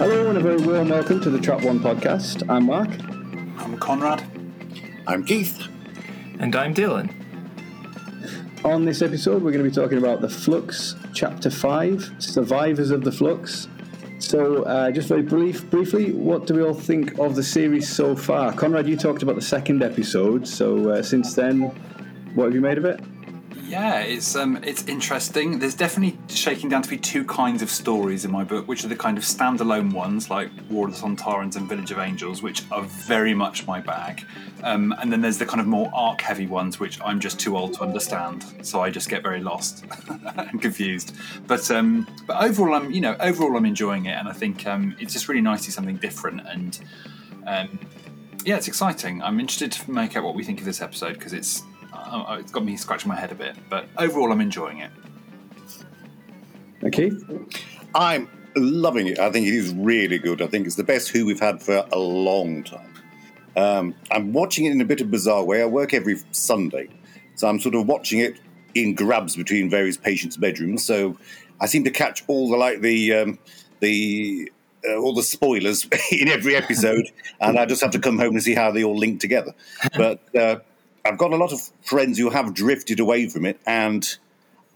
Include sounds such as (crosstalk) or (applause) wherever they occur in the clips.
Hello and a very warm welcome to the Trap One podcast. I'm Mark. I'm Conrad. I'm Keith. And I'm Dylan. On this episode, we're going to be talking about the Flux Chapter 5 Survivors of the Flux. So, uh, just very brief, briefly, what do we all think of the series so far? Conrad, you talked about the second episode, so uh, since then, what have you made of it? Yeah, it's um, it's interesting. There's definitely shaking down to be two kinds of stories in my book, which are the kind of standalone ones like War of the Sontarans and Village of Angels, which are very much my bag. Um, and then there's the kind of more arc-heavy ones, which I'm just too old to understand, so I just get very lost (laughs) and confused. But um, but overall, I'm you know overall I'm enjoying it, and I think um, it's just really nice to see something different and. Um, yeah, it's exciting. I'm interested to make out what we think of this episode because it's uh, it's got me scratching my head a bit, but overall, I'm enjoying it. Okay. I'm loving it. I think it is really good. I think it's the best Who we've had for a long time. Um, I'm watching it in a bit of a bizarre way. I work every Sunday, so I'm sort of watching it in grabs between various patients' bedrooms. So I seem to catch all the like the um, the uh, all the spoilers (laughs) in every episode, and I just have to come home and see how they all link together. But uh, I've got a lot of friends who have drifted away from it, and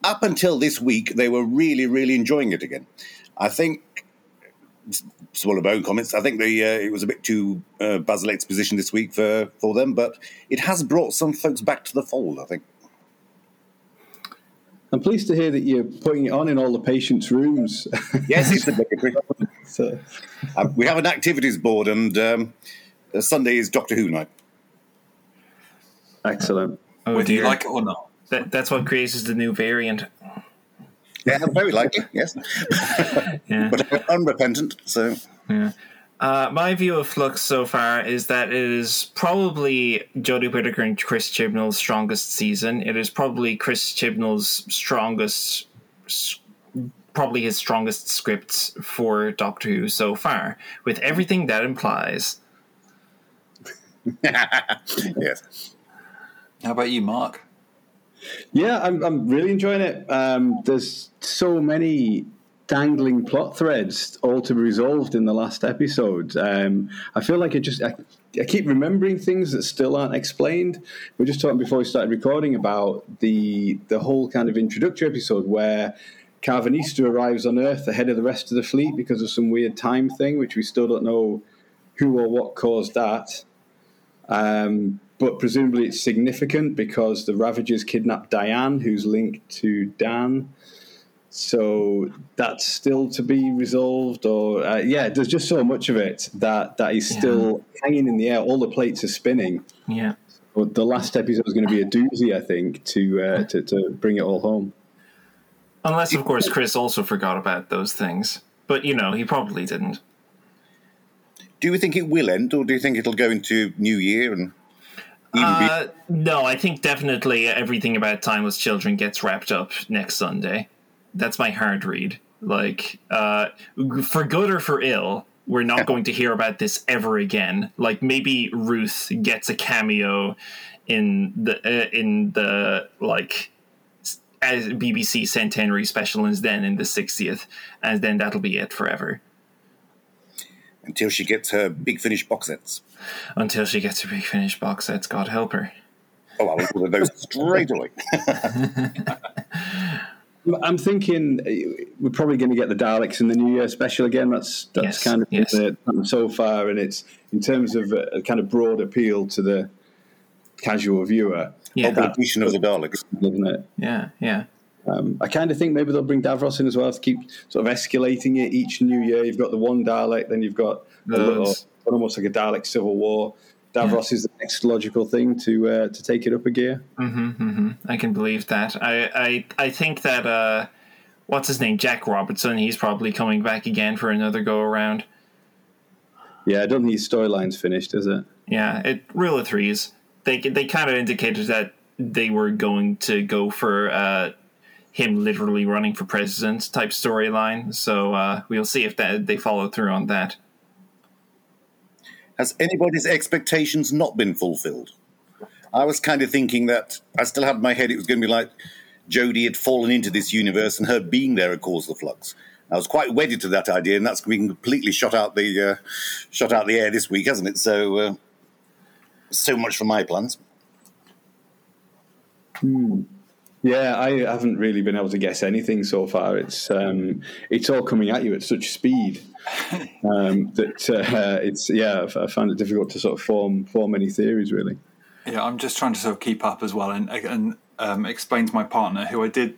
up until this week, they were really, really enjoying it again. I think, small of my comments, I think the, uh, it was a bit too uh, Basil exposition this week for, for them, but it has brought some folks back to the fold, I think. I'm pleased to hear that you're putting it on in all the patients' rooms. Yes, it's (laughs) obligatory. so. uh, we have an activities board, and um, Sunday is Doctor Who night. Excellent. Oh, Whether you like it or not. That, that's what creates the new variant. Yeah, very likely, yes. (laughs) Yeah. but I'm unrepentant, so Uh, my view of Flux so far is that it is probably Jodie Whittaker and Chris Chibnall's strongest season. It is probably Chris Chibnall's strongest, s- probably his strongest scripts for Doctor Who so far, with everything that implies. (laughs) yes. How about you, Mark? Yeah, I'm, I'm really enjoying it. Um, there's so many dangling plot threads all to be resolved in the last episode. Um, I feel like I just I, I keep remembering things that still aren't explained. We were just talking before we started recording about the the whole kind of introductory episode where Karvanista arrives on Earth ahead of the rest of the fleet because of some weird time thing, which we still don't know who or what caused that. Um, but presumably it's significant because the Ravagers kidnapped Diane, who's linked to Dan. So that's still to be resolved, or uh, yeah, there's just so much of it that that is still hanging in the air. All the plates are spinning. Yeah. But the last episode is going to be a doozy, I think, to uh, to, to bring it all home. Unless, of course, Chris also forgot about those things. But, you know, he probably didn't. Do you think it will end, or do you think it'll go into New Year and even Uh, no, I think definitely everything about Timeless Children gets wrapped up next Sunday. That's my hard read. Like, uh, for good or for ill, we're not going to hear about this ever again. Like, maybe Ruth gets a cameo in the uh, in the like as BBC centenary special, and then in the 60th, and then that'll be it forever until she gets her big finish box sets? until she gets her big finish box sets. God help her. Oh, I will order those (laughs) straight away. (laughs) I'm thinking uh, we're probably going to get the Daleks in the New Year special again. That's that's Yes, kind of yes. the so far, and it's in terms of a, a kind of broad appeal to the casual viewer, Yeah, Obligation of the Daleks. isn't it? yeah, yeah. Um, I kind of think maybe they'll bring Davros in as well to keep sort of escalating it each new year. You've got the one Dalek, then you've got little, almost like a Dalek civil war. Davros is the next logical thing to uh, to take it up a gear. I can believe that. I I, I think that uh, what's his name, Jack Robertson. He's probably coming back again for another go around. Yeah, I don't think his storyline's finished, is it? Yeah, it rule of threes. They they kind of indicated that they were going to go for uh, him literally running for president type storyline. So uh, we'll see if that they follow through on that. Has anybody's expectations not been fulfilled? I was kind of thinking that I still had in my head it was going to be like Jodie had fallen into this universe and her being there had caused the flux. I was quite wedded to that idea, and that's been completely shot out the uh, shot out the air this week, hasn't it? So, uh, so much for my plans. Yeah, I haven't really been able to guess anything so far. It's um, it's all coming at you at such speed (laughs) um, that uh, it's yeah. I found it difficult to sort of form form any theories really. Yeah, I'm just trying to sort of keep up as well and and um, explain to my partner who I did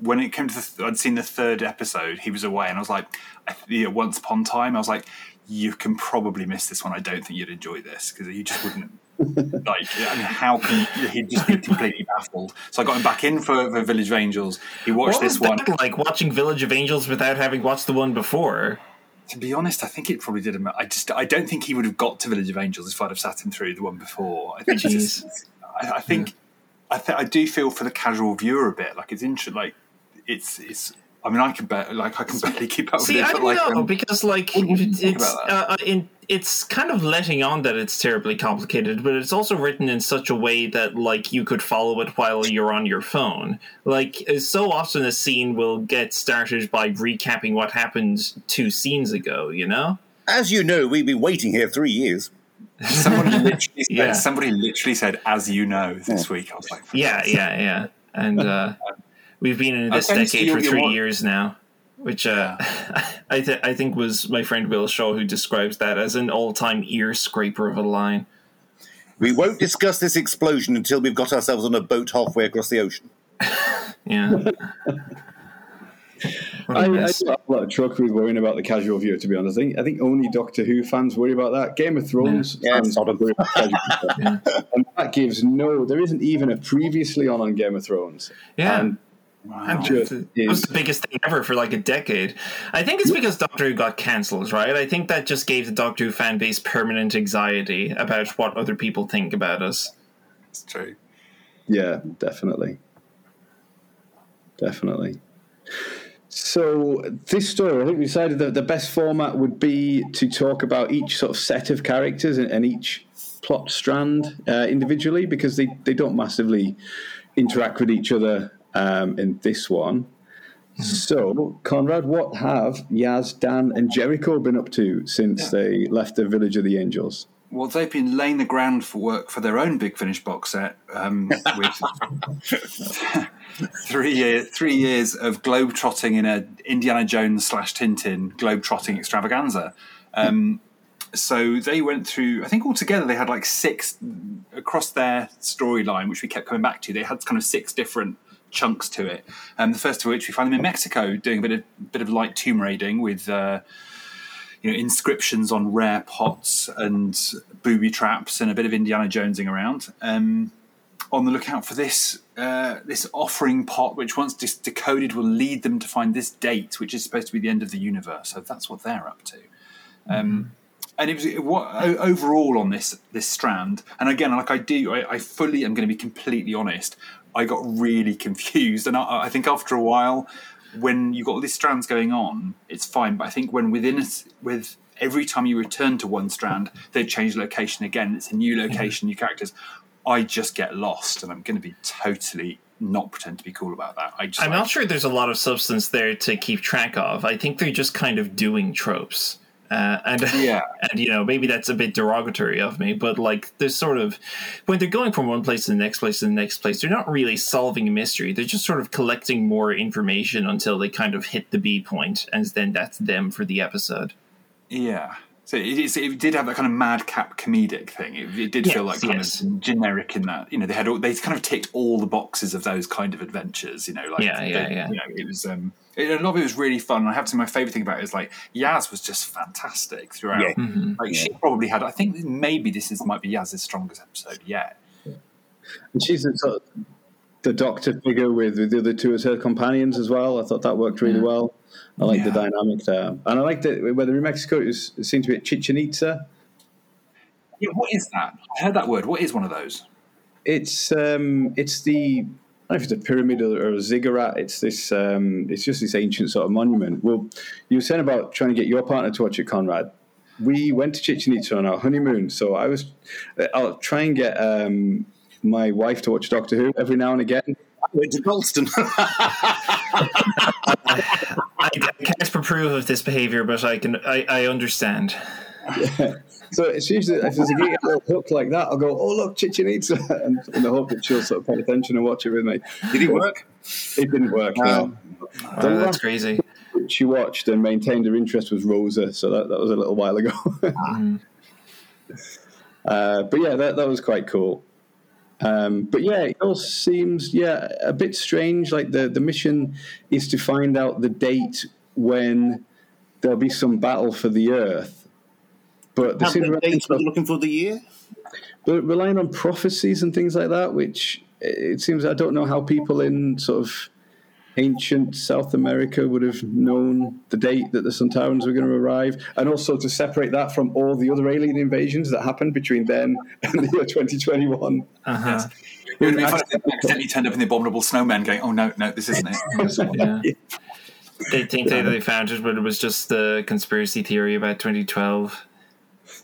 when it came to the, I'd seen the third episode. He was away, and I was like, I, know, once upon time, I was like, you can probably miss this one. I don't think you'd enjoy this because you just wouldn't. Like, I mean, how can he'd just be completely baffled? So I got him back in for, for Village of Angels. He watched What this one. like watching Village of Angels without having watched the one before? To be honest, I think it probably did him. I just, I don't think he would have got to Village of Angels if I'd have sat him through the one before. I think, he just, I, I think, I, th- I do feel for the casual viewer a bit. Like it's interesting. Like it's, it's. I mean, I can bet, like I can barely keep up See, with it. I don't like, know um, because like what do you think it's uh, in, it's kind of letting on that it's terribly complicated, but it's also written in such a way that like you could follow it while you're on your phone. Like uh, so often, a scene will get started by recapping what happened two scenes ago. You know? As you know, we've been waiting here three years. somebody (laughs) literally said, Yeah. somebody literally said, "As you know," this week. I was like, Yeah, yeah, yeah. And (laughs) uh, we've been in this Okay, decade you're- for three more- years now, which uh, (laughs) I th- I think was my friend Will Shaw who describes that as an all-time ear scraper of a line. We won't discuss this explosion until we've got ourselves on a boat halfway across the ocean. (laughs) Yeah. (laughs) What a I, I mess. do have a lot of truck with worrying about the casual viewer. To be honest, I think I think only Doctor Who fans worry about that. Game of Thrones Yeah. fans Yeah, worry about casual viewer. and that gives no. There isn't even a previously on on Game of Thrones. Yeah. and And just it was the biggest thing ever for like a decade. I think it's because Doctor Who got cancelled, right? I think that just gave the Doctor Who fan base permanent anxiety about what other people think about us. "It's true." Yeah, definitely. Definitely. So this story, I think we decided that the best format would be to talk about each sort of set of characters and, and each plot strand uh, individually because they, they don't massively interact with each other um, in this one. So, Conrad, what have Yaz, Dan, and Jericho been up to since they left the Village of the Angels? Well, they've been laying the ground for work for their own Big Finish box set um, (laughs) with three year, three years of globe trotting in a Indiana Jones slash Tintin globe trotting extravaganza. Um, so they went through. I think altogether they had like six across their storyline, which we kept coming back to. They had kind of six different chunks to it. Um, the first of which we find them in Mexico doing a bit of bit of light tomb raiding with. Uh, you know, inscriptions on rare pots and booby traps and a bit of Indiana Jonesing around. Um, on the lookout for this uh, this offering pot, which once dis- decoded will lead them to find this date, which is supposed to be the end of the universe. So that's what they're up to. Um, and it was it, what o- overall on this this strand. And again, like I do, I, I fully am going to be completely honest. I got really (laughs) confused, and I, I think after a while, when you've got all these strands going on, it's fine. But I think when within it, with every time you return to one strand, they change location again. It's a new location, new characters. I just get lost, and I'm going to be totally not pretend to be cool about that. I just I'm like- not sure there's a lot of substance there to keep track of. I think they're just kind of doing tropes. Uh, and Yeah. (laughs) and you know maybe that's a bit derogatory of me, but like there's sort of when they're going from one place to the next place to the next place, they're not really solving a mystery. They're just sort of collecting more information until they kind of hit the B point, and then that's them for the episode. Yeah. So it, is, it did have that kind of madcap comedic thing. It, it did feel like kind yes. of generic in that you know they had all, they kind of ticked all the boxes of those kind of adventures. You know, like Yeah, yeah, they- yeah. You know, it was um, it, a lot of it was really fun. And I have to say, my favorite thing about it is like Yaz was just fantastic throughout. Yeah. Mm-hmm. Like she probably had. I think maybe this is might be Yaz's strongest episode yet. And she's the, sort of, the doctor figure with, with the other two as her companions as well. I thought that worked really well. I like the dynamic there. And I liked it, whether in Mexico it, was, it seemed to be at Chichen Itza. Yeah, what is that? I heard that word. What is one of those? It's um, it's the I don't know if it's a pyramid or, or a ziggurat. It's this um, it's just this ancient sort of monument. Well, you were saying about trying to get your partner to watch it, Conrad. We went to Chichen Itza on our honeymoon, so I was I'll try and get um, my wife to watch Doctor Who every now and again. I went to Dalston. (laughs) I, I can't approve of this behavior, but I can I, I understand. (laughs) So it's usually if there's a get a little hook like that, I'll go, "Oh look, Chichen Itza," (laughs) and in the hope that she'll sort of pay attention and watch it with me. Did it work? It didn't work. No. The Oh, that's crazy. she watched and maintained her interest was Rosa, so that, that was a little while ago. (laughs) uh, but yeah, that, that was quite cool. Um, but yeah, it all seems yeah a bit strange. Like the, the mission is to find out the date when there'll be some battle for the Earth. But the dates we're looking for the year? but relying on prophecies and things like that, which it seems I don't know how people in sort of ancient South America would have known the date that the Sontarans were going to arrive, and also to separate that from all the other alien invasions that happened between then and the year 2021. Uh-huh. It would have been funny if they accidentally turned up in the abominable snowman going, oh no, no, this isn't it. (laughs) Yeah. They think they, they found it, but it was just the conspiracy theory about 2012.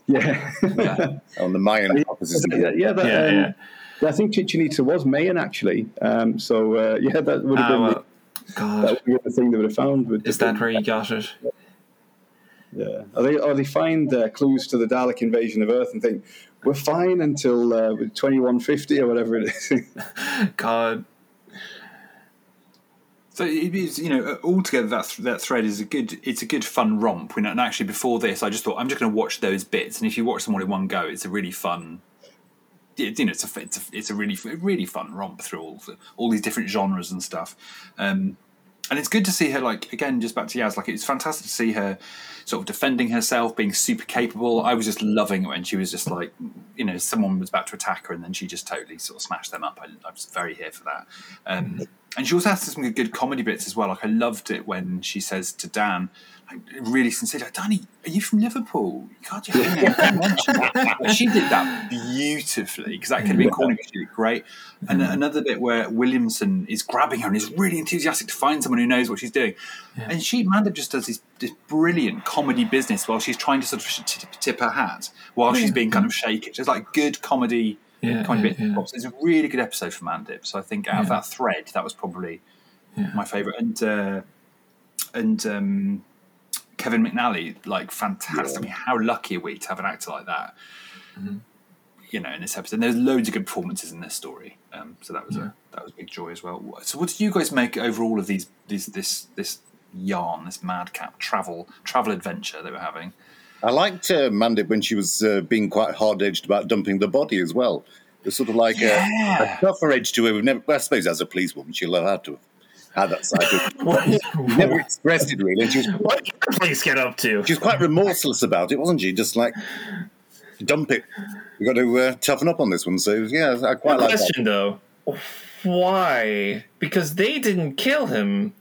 Yeah, Yeah. On the Mayan prophecies. yeah, yeah, that, Yeah, um, yeah. I think Chichen Itza was Mayan actually. Um, so uh, yeah, that would have Ah, been well, the, that God, would have the thing they would have found. With is that where you got it? Yeah, or they, or they find uh, clues to the Dalek invasion of Earth and think we're fine until uh, 2150 or whatever it is. (laughs) God, So it is, you know, altogether that th- that thread is a good. It's a good fun romp. You know, and actually before this, I just thought I'm just going to watch those bits, and if you watch them all in one go, it's a really fun. You know, it's a it's a, it's a really really fun romp through all the, all these different genres and stuff. Um, and it's good to see her like again just back to Yaz like it's fantastic to see her sort of defending herself being super capable. I was just loving it when she was just like you know someone was about to attack her and then she just totally sort of smashed them up. I, I was very here for that. Um, and she also has some good, good comedy bits as well like i loved it when she says to dan like really sincere like danny are you from liverpool? You haven't mentioned it." (laughs) she did that beautifully because that could have been corny but she did great. And mm. another bit where williamson is grabbing her and is really enthusiastic to find someone who knows what she's doing. And she Mandip just does this, this brilliant comedy business while she's trying to sort of tip, tip her hat while she's being kind of shaky. It's like good comedy, Yeah, comedy yeah, bits yeah. bobs. It's a really good episode for Mandip. So I think out of that thread, that was probably my favourite. And uh, and um, Kevin McNally, like fantastic. I mean, how lucky are we to have an actor like that? Mm-hmm. You know, in this episode, and there's loads of good performances in this story. Um, so that was a that was a big joy as well. So, what did you guys make over all of these these this this yarn, this madcap travel travel adventure they were having? I liked uh, Mandip when she was uh, being quite hard edged about dumping the body as well. There's sort of like Yeah. a, a tougher edge to her. We've never, well, I suppose as a policewoman, she'll have had to have had that side. But what, never expressed it really. And she was, what did your place get up to? she was quite remorseless about it, wasn't she? Just like, dump it. We've got to uh, toughen up on this one. So, yeah, I quite like that. question though why because they didn't kill him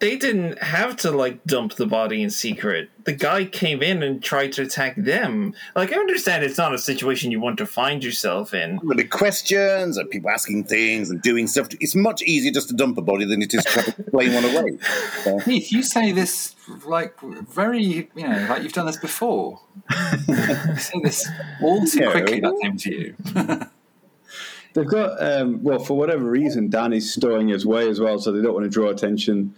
they didn't have to like dump the body in secret the guy came in and tried to attack them like i understand it's not a situation you want to find yourself in With the questions and people asking things and doing stuff, it's much easier just to dump a body than it is to try to explain one away. So, (laughs) Heath, you say this like very, you know, like you've done this before. you say this all too No. quickly. That came to you. They've got, um, well, for whatever reason, Danny's stowing his way as well, so they don't want to draw attention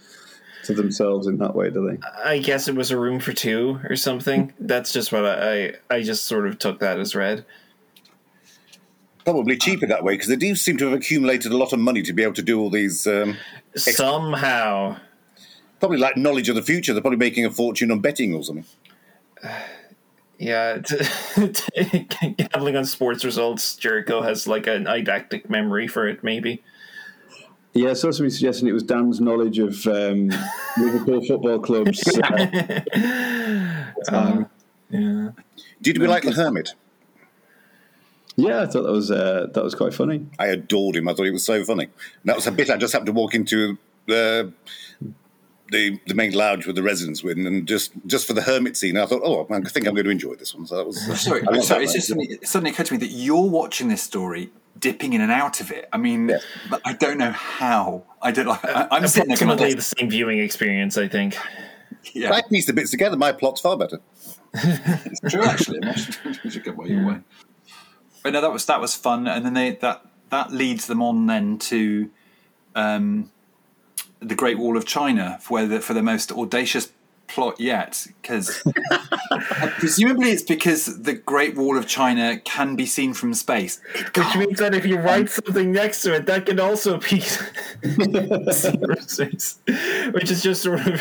to themselves in that way, do they? i guess it was a room for two or something that's just what i i, I just sort of took that as read probably cheaper that way because they do seem to have accumulated a lot of money to be able to do all these. Um, somehow probably like knowledge of the future. They're probably making a fortune on betting or something. (sighs) Yeah, t- (laughs) gambling on sports results. Jericho has like an eidetic memory for it, maybe. Yeah, so somebody suggesting it was Dan's knowledge of um, (laughs) Liverpool football clubs. Uh, (laughs) Yeah. Did we like the Hermit? yeah, I thought that was uh, that was quite funny. I adored him. I thought he was so funny. And that was a bit I just happened to walk into the the the main lounge with the residents with, and just just for the Hermit scene, I thought, oh, I think I'm going to enjoy this one. So that was. Sorry, I sorry. that It's just suddenly, it suddenly occurred to me that you're watching this story, dipping in and out of it. I mean, Yeah. but I don't know how. I don't like. I, I'm sitting there going, Approximately the same viewing experience, I think. yeah, I piece the bits together. My plot's far better. (laughs) it's true actually. I should, I should get my way. But no, that was that was fun, and then they that that leads them on then to um, the Great Wall of China, where the, for the most audacious plot yet because (laughs) presumably it's because the Great Wall of China can be seen from space. Which means that if you write something next to it, that can also be (laughs) seen from space. Which is just sort of.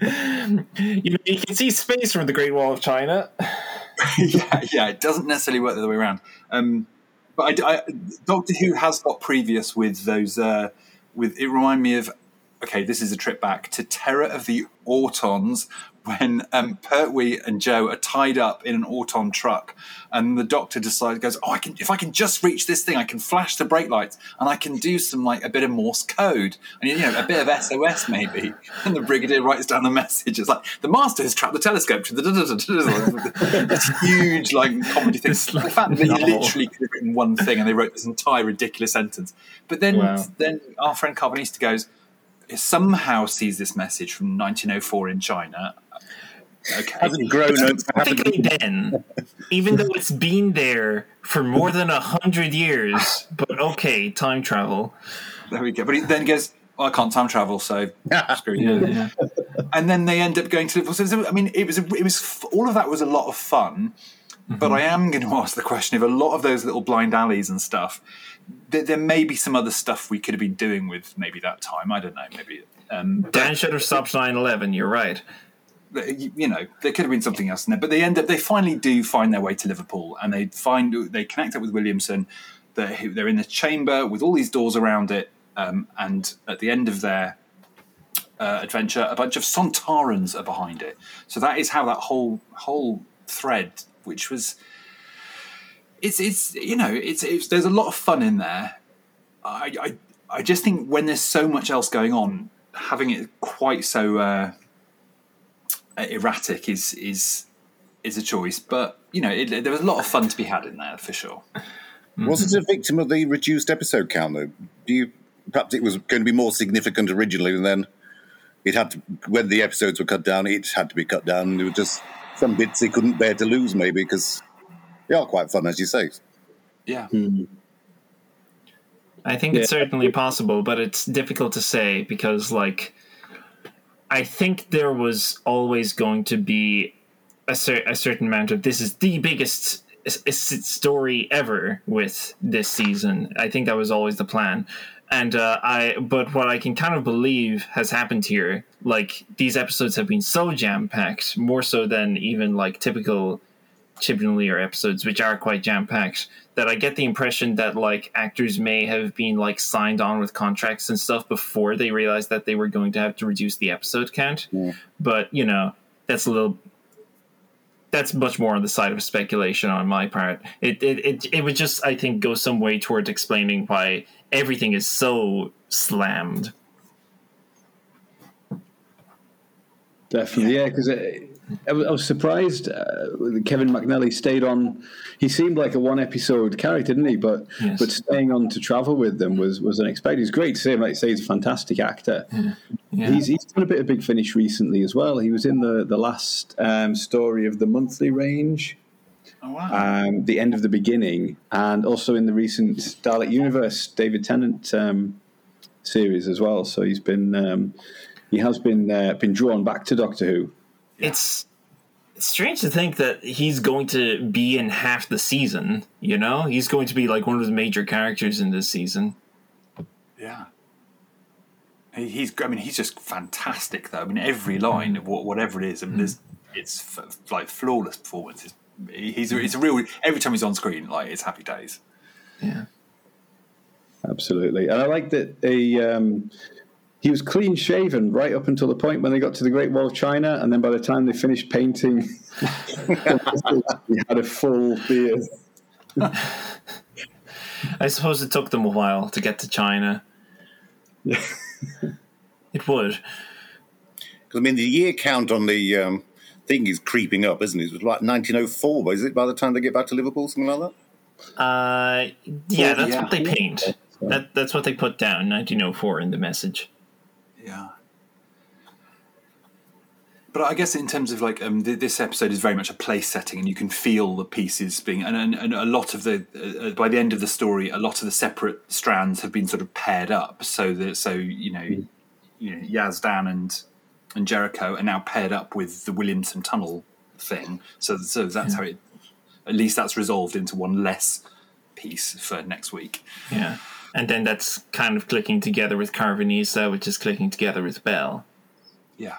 you, know, you can see space from the Great Wall of China. (laughs) yeah, yeah, it doesn't necessarily work the other way around. Um, but I, I, Doctor Who has got previous with those. Uh, with it remind me of okay, this is a trip back to Terror of the Autons when um, Pertwee and Joe are tied up in an Auton truck, and the Doctor decides, goes, "Oh, I can if I can just reach this thing, I can flash the brake lights, and I can do some like a bit of Morse code, and you know, a bit of SOS maybe." (laughs) And the Brigadier writes down the message. It's like the Master has trapped the telescope to the this huge like comedy thing. The fact that they literally could have written one thing, and they wrote this entire ridiculous sentence. But then, Wow. then our friend Carbonista goes somehow sees this message from 1904 in China. Okay. Hasn't grown up. Particularly then, even though it's been there for more than a hundred years. But okay, time travel. There we go. But he then goes, I can't time travel, so (laughs) screw you. Yeah. And then they end up going to Liverpool. So, I mean, it was a, it was all of that was a lot of fun. But mm-hmm. I am going (laughs) to ask the question: if a lot of those little blind alleys and stuff, there, there may be some other stuff we could have been doing with maybe that time. I don't know. Maybe. Um, Dan should have stopped 9-11, You're right. you you know there could have been something else in there but they end up they finally do find their way to liverpool and they find they connect up with williamson they're, they're in the chamber with all these doors around it um, and at the end of their uh, adventure a bunch of sontarans are behind it so that is how that whole whole thread which was it's it's you know it's, it's there's a lot of fun in there i i, I just think when there's so much else going on having it quite so uh, erratic is is is a choice. But you know, it, there was a lot of fun to be had in there for sure. Was it a victim of the reduced episode count, though? Do you perhaps it was going to be more significant originally, and then it had to when the episodes were cut down, it had to be cut down. There were just some bits they couldn't bear to lose, maybe because they are quite fun, as you say. Yeah, I think it's certainly possible, but it's difficult to say because, like, I think there was always going to be a, cer- a certain amount of this is the biggest s- s- story ever with this season. I think that was always the plan. And uh, I, but what I can kind of believe has happened here, like these episodes have been so jam packed, more so than even like typical Chibnall Lear episodes, which are quite jam packed, that I get the impression that like actors may have been like signed on with contracts and stuff before they realized that they were going to have to reduce the episode count. But you know, that's a little. That's much more on the side of speculation on my part. It it, it it would just I think go some way towards explaining why everything is so slammed. Definitely, yeah. Because I, was- I was surprised uh, Kevin McNally stayed on. He seemed like a one episode character, didn't he? But Yes. but staying on to travel with them was was unexpected. He's great to see him. Like you say, he's a fantastic actor. Yeah. He's he's done a bit of Big Finish recently as well. He was in the the last um, story of the monthly range. oh, wow. um, the end of the beginning, and also in the recent Dalek Universe David Tennant um, series as well. So he's been um, he has been uh, been drawn back to Doctor Who. it's it's strange to think that he's going to be in half the season. You know, he's going to be like one of the major characters in this season. yeah. He- He's, I mean, he's just fantastic, though. I mean, every line of whatever it is, I mean, there's, it's f- like flawless performances. He's, a, it's a real. Every time he's on screen, like it's happy days. Yeah, Absolutely, and I like that he um, he was clean shaven right up until the point when they got to the Great Wall of China, and then by the time they finished painting, (laughs) he had a full beard. (laughs) I suppose it took them a while to get to China. Yeah. it would. 'Cause, I mean, the year count on the um, thing is creeping up, isn't it? It was like 1904, is it? By the time they get back to Liverpool, something like that. Uh, yeah, that's yeah. what they paint. That that's what they put down, 1904 in the message. Yeah. But I guess in terms of like um, th- this episode is very much a place setting, and you can feel the pieces being, and, and, and a lot of the uh, by the end of the story, a lot of the separate strands have been sort of paired up, so that so you know, you know Yazdan and and Jericho are now paired up with the Williamson Tunnel thing. So, so that's how it. At least that's resolved into one less piece for next week. Yeah. And then that's kind of clicking together with Karvanista, which is clicking together with Bel. Yeah.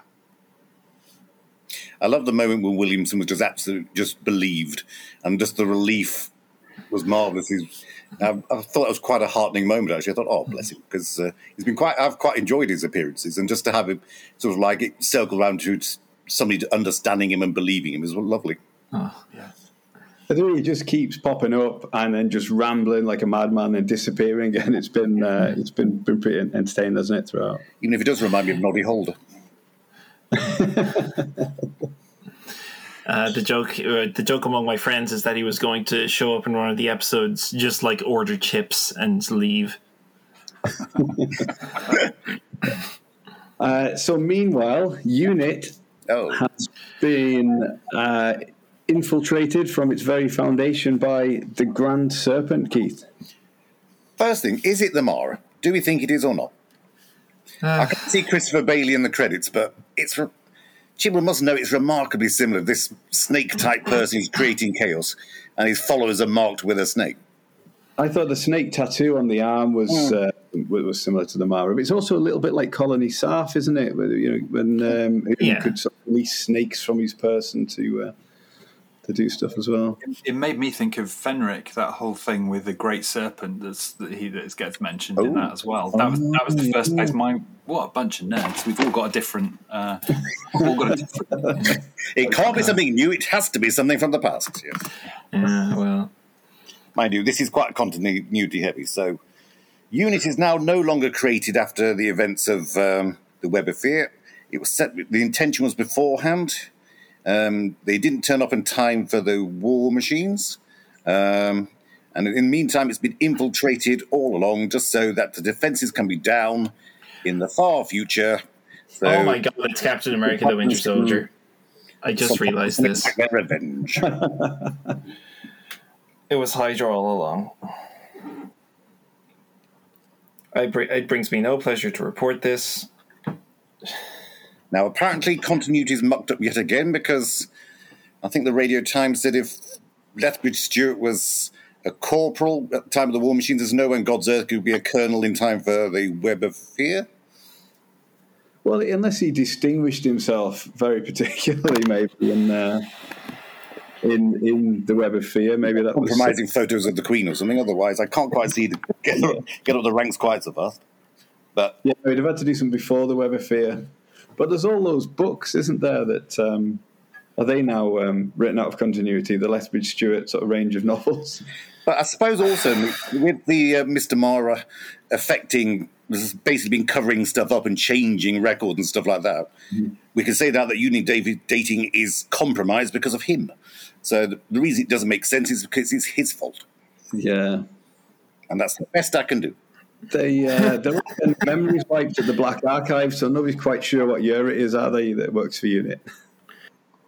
I love the moment when Williamson was just absolutely just believed, and just the relief was marvelous. He's, I, I thought it was quite a heartening moment. Actually, I thought, oh, bless him, because uh, he's been quite. I've quite enjoyed his appearances, and just to have him sort of like it circle around to somebody understanding him and believing him is lovely. Oh. Yeah. I think he just keeps popping up and then just rambling like a madman and disappearing, (laughs) and it's been uh, it's been, been pretty entertaining, hasn't it, throughout? Even if it does remind me of Noddy Holder. (laughs) Uh, the joke, uh, the joke among my friends is that he was going to show up in one of the episodes, just like order chips and leave. (laughs) Uh, so, meanwhile, Unit Oh, has been uh, infiltrated from its very foundation by the Grand Serpent, Keith. first thing, is it the Mara? Do we think it is or not? I can see Christopher Bailey in the credits, but it's. Re- Chibnall must know it's remarkably similar. This snake-type person who's creating chaos, and his followers are marked with a snake. I thought the snake tattoo on the arm was uh, was similar to the Mara. But it's also a little bit like Colony Sarf, isn't it? Where, you know, when um, he Yeah. could sort of release snakes from his person to uh, to do stuff as well. It made me think of Fenric, that whole thing with the great serpent that's, that he that gets mentioned in Oh. that as well. That was that was the first place. My what a bunch of nerds! We've all got a different. Uh, we've all got a different. (laughs) It can't be something new. It has to be something from the past. Yes. Yeah, well, Mind you, this is quite continuity heavy. So, Unit is now no longer created after the events of um, the Web of Fear. It was set. The intention was beforehand. Um, they didn't turn up in time for the war machines, um, and in the meantime, it's been infiltrated all along, just so that the defenses can be down in the far future. So, oh my god, it's Captain America: The Winter Soldier. I just realized this. Revenge. (laughs) It was Hydra all along. I br- it brings me no pleasure to report this. Now, apparently, continuity is mucked up yet again because I think the Radio Times said if Lethbridge Stewart was a corporal at the time of the War Machines, there's no one God's Earth could be a colonel in time for the Web of Fear. Well, unless he distinguished himself very particularly, maybe in uh, in in the Web of Fear, maybe that was Compromising photos of the Queen or something. Otherwise, I can't quite see the, (laughs) get, get up the ranks quite so fast. But Yeah, we'd have had to do something before the Web of Fear. But there's all those books, isn't there? That um, are they now um, written out of continuity? The Lethbridge Stewart sort of range of novels. But I suppose also with the uh, Mr. Mara affecting, basically been covering stuff up and changing records and stuff like that, we can say now that Union David dating is compromised because of him. So the, the reason it doesn't make sense is because it's his fault, Yeah, and that's the best I can do. They uh, they're getting memories wiped at the Black Archive, so nobody's quite sure what year it is, are they? That works for Unit.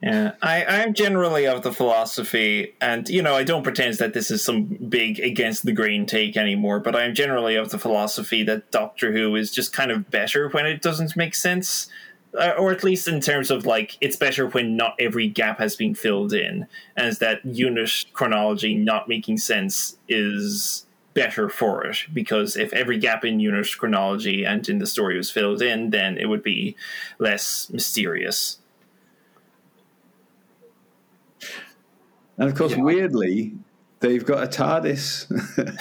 Yeah, I, I'm generally of the philosophy, and you know, I don't pretend that this is some big against the grain take anymore, but I'm generally of the philosophy that Doctor Who is just kind of better when it doesn't make sense, uh, or at least in terms of like it's better when not every gap has been filled in, as that unit chronology not making sense is better for it because if every gap in unit chronology and in the story was filled in, then it would be less mysterious. And of course, weirdly, they've got a TARDIS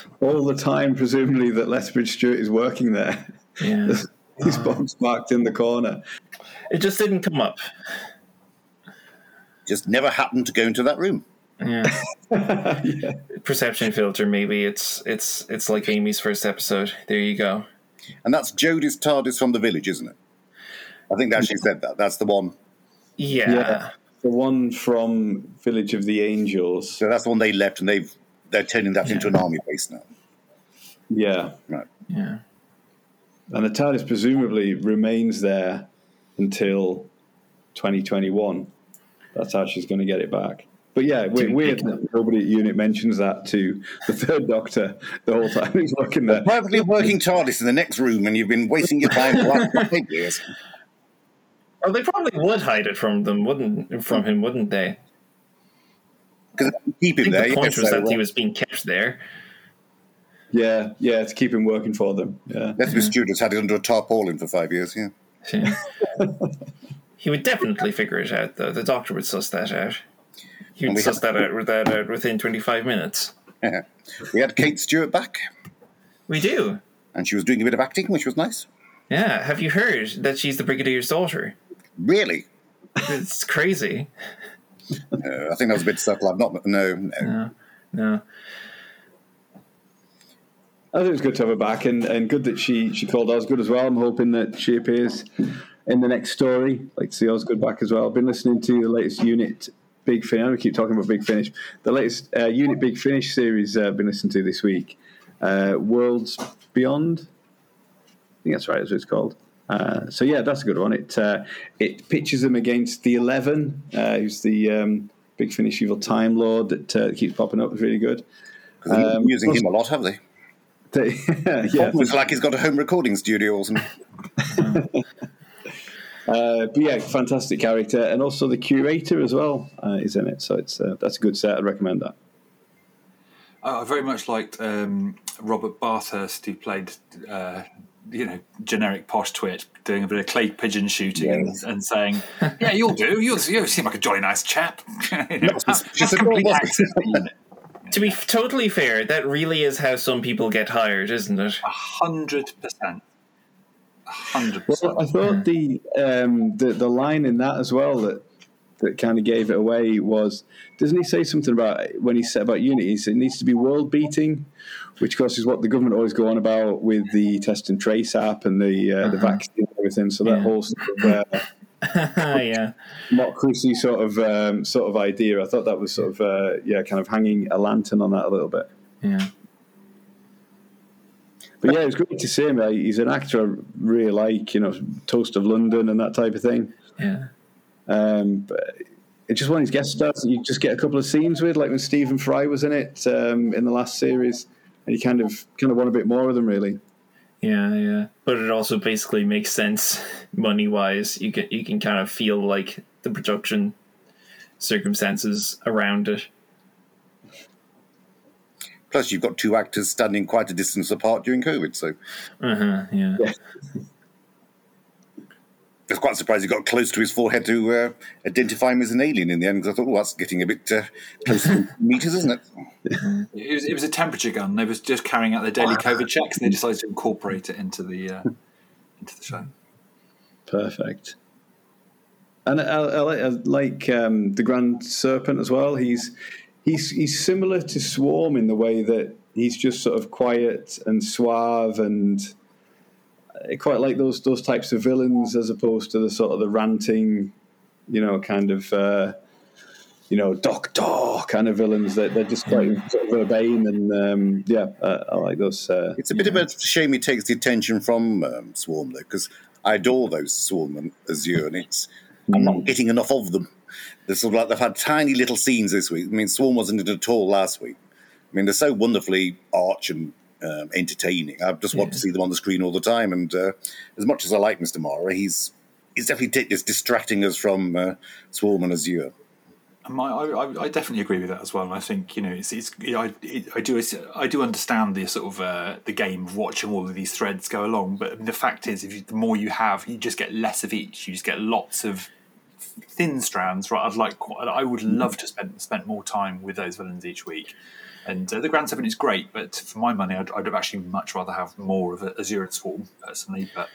(laughs) all the time, presumably that Lethbridge Stewart is working there. Yeah. (laughs) His uh-huh. box marked in the corner. It just didn't come up. Just never happened to go into that room. (laughs) Yeah. Perception filter, maybe. It's it's it's like Amy's first episode. There you go. And that's Jodie's TARDIS from the village, isn't it? I think that she said that. That's the one. Yeah. Yeah. The one from Village of the Angels. So that's the one they left, and they've they're turning that into an army base now. Yeah. Right. Yeah. And the TARDIS presumably remains there until 2021. That's how she's going to get it back. But yeah, weird, weird that nobody at the unit mentions that to the third Doctor the whole time he's working there. Perfectly working TARDIS in the next room, and you've been wasting your time for the last (laughs) eight years. Oh, they probably would hide it from them, wouldn't from him, wouldn't they? Because keep I him think there. the point yeah, was so, that he uh, was being kept there. Yeah, yeah, to keep him working for them. Yeah. Let's be Studios had it under a tarpaulin for five years. Yeah. Yeah. (laughs) he would definitely figure it out, though. The doctor would suss that out. He And we suss have- that out, that out within 25 minutes. (laughs) we had Kate Stewart back, We do. and she was doing a bit of acting, which was nice. Yeah. Have you heard that she's the Brigadier's daughter? Really, It's crazy. (laughs) uh, I think that was a bit subtle. I've not. No, no. No. I think it was good to have her back, and, and good that she, she called Osgood as well. I'm hoping that she appears in the next story. Like to see Osgood back as well. I've been listening to the latest unit Big Finish. We keep talking about Big Finish. The latest uh, unit Big Finish series uh, I've been listening to this week. Uh, Worlds Beyond. I think that's right. That's what it's called. Uh, so yeah, that's a good one. It uh, it pitches them against the Eleven, uh, who's the um, Big Finish evil Time Lord that uh, keeps popping up. It's really good. they've Um, using him a lot, have they? (laughs) (laughs) yeah, It's like he's got a home recording studio or something. (laughs) Uh, but yeah, fantastic character, and also the curator as well uh, is in it. So it's uh, that's a good set. I'd recommend that. I I very much liked um, Robert Bathurst, who played, uh, you know, generic posh twit, doing a bit of clay pigeon shooting and, and saying, (laughs) "Yeah, you'll do. You'll, you seem like a jolly nice chap." (laughs) you know, that's, that's complete girl, to the unit. To be totally fair, that really is how some people get hired, isn't it? A hundred percent. A hundred Well, I thought the um, the the line in that as well that that kind of gave it away was doesn't he say something about when he said about Unity? He said it needs to be world beating, which of course is what the government always go on about with the test and trace app and the uh, the vaccine and everything. So that Yeah. whole sort of uh, (laughs) yeah. democracy sort of um, sort of idea. I thought that was sort of uh, yeah, kind of hanging a lantern on that a little bit. Yeah. But yeah, it was great to see him. He's an actor I really like, you know, Toast of London and that type of thing. Yeah. Um, but it's just one of these guest stars that you just get a couple of scenes with, like when Stephen Fry was in it um, in the last series, and you kind of kind of want a bit more of them, really. Yeah, yeah. But it also basically makes sense money wise. You can you can kind of feel like the production circumstances around it. Plus, you've got two actors standing quite a distance apart during COVID, so Uh huh. Yeah. Yeah. (laughs) I was quite surprised he got close to his forehead to uh, identify him as an alien in the end. Because I thought, oh, that's getting a bit uh, close to (laughs) meters, isn't it? (laughs) It was, it was a temperature gun. They was just carrying out their daily COVID checks, and they decided to incorporate it into the uh, into the show. Perfect. And I, I, like- I like um, the Grand Serpent as well. He's he's he's similar to Swarm in the way that he's just sort of quiet and suave, and quite like those those types of villains as opposed to the sort of the ranting, you know, kind of uh, you know doctor kind of villains that they're just quite sort of urbane and um, yeah, uh, I like those. Uh, It's a bit of a shame he takes the attention from um, Swarm, though, because I adore those Swarm and Azure, and it's I'm not getting enough of them. They're sort of like they've had tiny little scenes this week. I mean, Swarm wasn't it at all last week. I mean, they're so wonderfully arch and um, entertaining. I just want to see them on the screen all the time. And uh, as much as I like Mr. Mara, he's he's definitely t- distracting us from uh, Swarm and Azure. My, I, I- I definitely agree with that as well. And I think you know, it's, it's I, it, I do I do understand the sort of uh, the game of watching all of these threads go along. But the fact is, if you, the more you have, you just get less of each. You just get lots of thin strands. Right? I'd like. quite- I would love to spend spend more time with those villains each week. And uh, the Grand Serpent is great, but for my money, I'd, I'd actually much rather have more of a Azure and Swarm personally. But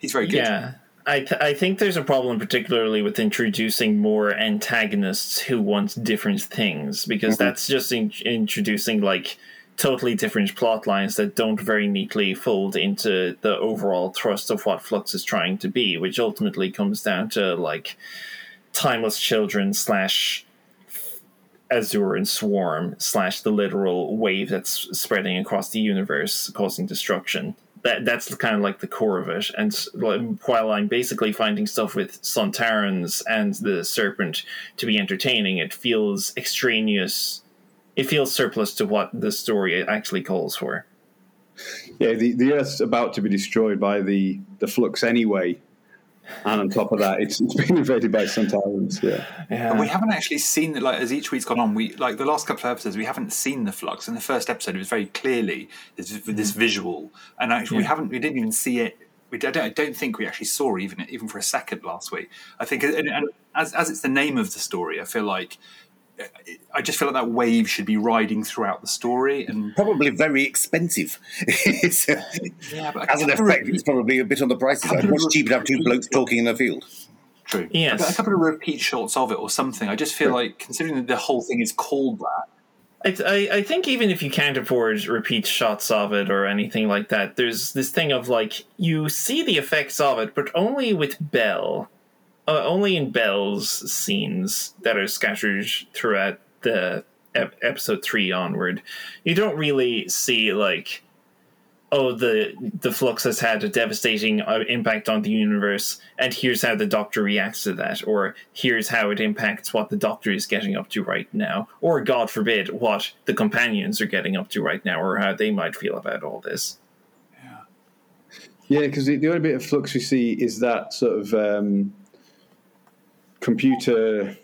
he's very good. Yeah. I, th- I think there's a problem, particularly with introducing more antagonists who want different things, because that's just in- introducing like totally different plot lines that don't very neatly fold into the overall thrust of what Flux is trying to be, which ultimately comes down to like timeless children slash Azure and Swarm slash the literal wave that's spreading across the universe, causing destruction. That that's kind of like the core of it. And while I'm basically finding stuff with Sontarans and the Serpent to be entertaining, it feels extraneous. It feels surplus to what the story actually calls for. yeah, the, the Earth's about to be destroyed by the the flux anyway. And on top of that, it's, it's been invaded by Sontarans. Yeah, Yeah. And we haven't actually seen it. Like as each week's gone on, we like the last couple of episodes, we haven't seen the flux. In the first episode, it was very clearly this, this mm. visual, and actually we haven't. We didn't even see it. We I don't, I don't think we actually saw even it even even for a second last week. I think, and, and as as it's the name of the story, I feel like. I just feel like that wave should be riding throughout the story, and Probably very expensive. (laughs) uh, yeah, but as an effect, it's probably a bit on the pricey side. Much cheaper to have two blokes talking in a field. True. Yes. A, a couple of repeat shots of it or something. I just feel like, considering that the whole thing is called that, I, I, I think even if you can't afford repeat shots of it or anything like that, there's this thing of like you see the effects of it, but only with Bel, uh, only in Bel's scenes that are scattered throughout the ep- episode three onward. You don't really see like, oh the the flux has had a devastating uh, impact on the universe, and here's how the Doctor reacts to that, or here's how it impacts what the Doctor is getting up to right now, or God forbid, what the companions are getting up to right now, or how they might feel about all this. yeah, because the, the only bit of flux we see is that sort of um, computer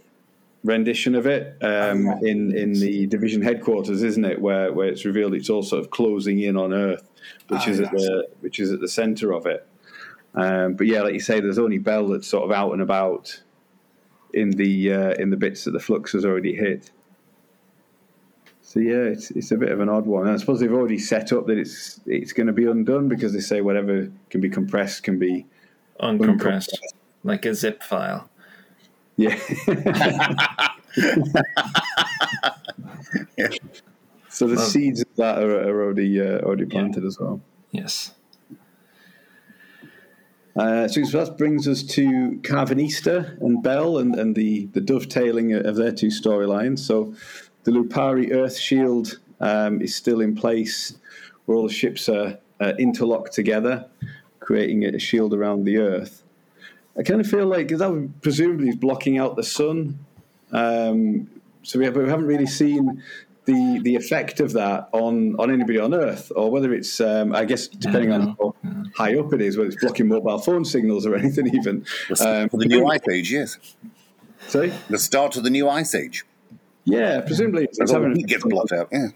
rendition of it um, Oh, in in the division headquarters, isn't it? Where where it's revealed it's all sort of closing in on Earth, which Oh, is at the which is at the center of it. Um, but yeah, like you say, there's only Bel that's sort of out and about in the uh, in the bits that the flux has already hit. So yeah, it's it's a bit of an odd one. And I suppose they've already set up that it's it's going to be undone because they say whatever can be compressed can be Uncompressed, like a zip file. Yeah. (laughs) So the Well- seeds of that are, are already uh, already planted as well. Yes. Uh, so that brings us to Karvanista and Bel and, and the, the dovetailing of their two storylines. So the Lupari Earth Shield um, is still in place, where all the ships are uh, interlocked together, creating a shield around the Earth. I kind of feel like that would presumably is blocking out the sun. Um, so we, have, we haven't really seen the the effect of that on, on anybody on Earth, or whether it's um, I guess depending on how high up it is, whether it's blocking mobile phone signals or (laughs) anything even. Um, the new ice age, yes. sorry, The start of the new ice age. yeah, presumably it's, it's all the having heat gets blocked out. Yeah.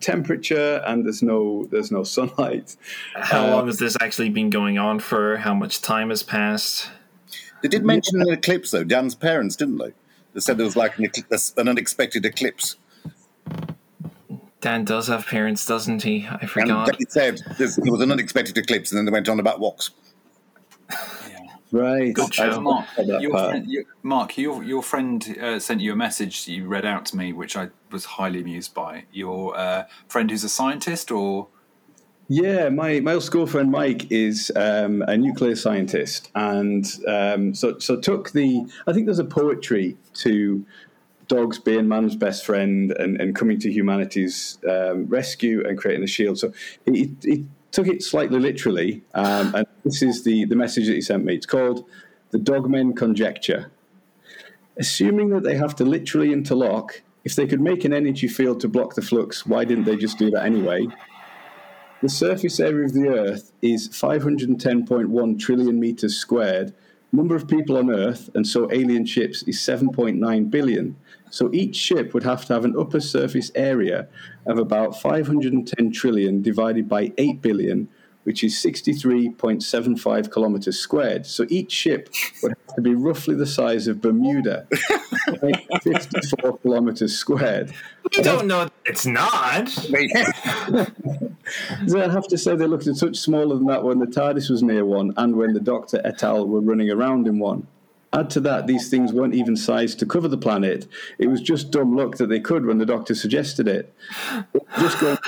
temperature and there's no there's no sunlight. How Uh, long has this actually been going on for? How much time has passed? They did mention an eclipse, though. Dan's parents, didn't they? They said there was like an, eclipse, an unexpected eclipse. Dan does have parents, doesn't he? I And forgot. they said there was an unexpected eclipse, and then they went on about woks. Right. Good show. Mark, your friend, your, Mark, your your friend uh, sent you a message you read out to me, which I was highly amused by. Your uh, friend who's a scientist, or Yeah, my, my old school friend Mike is um, a nuclear scientist, and um, so so took the. I think there's a poetry to dogs being man's best friend and, and coming to humanity's um, rescue and creating a shield. So he, he took it slightly literally, um, and this is the the message that he sent me. It's called the Dogmen Conjecture. Assuming that they have to literally interlock, if they could make an energy field to block the flux, why didn't they just do that anyway? The surface area of the Earth is 510.1 trillion meters squared. Number of people on Earth, and so alien ships, is 7.9 billion. So each ship would have to have an upper surface area of about 510 trillion divided by 8 billion, which is 63.75 kilometers squared. So each ship would have to be roughly the size of Bermuda, (laughs) 54 kilometers squared. You don't know it's not. (laughs) So I have to say they looked such smaller than that when the TARDIS was near one and when the Doctor et al. were running around in one. Add to that, these things weren't even sized to cover the planet. It was just dumb luck that they could when the Doctor suggested it. Just going,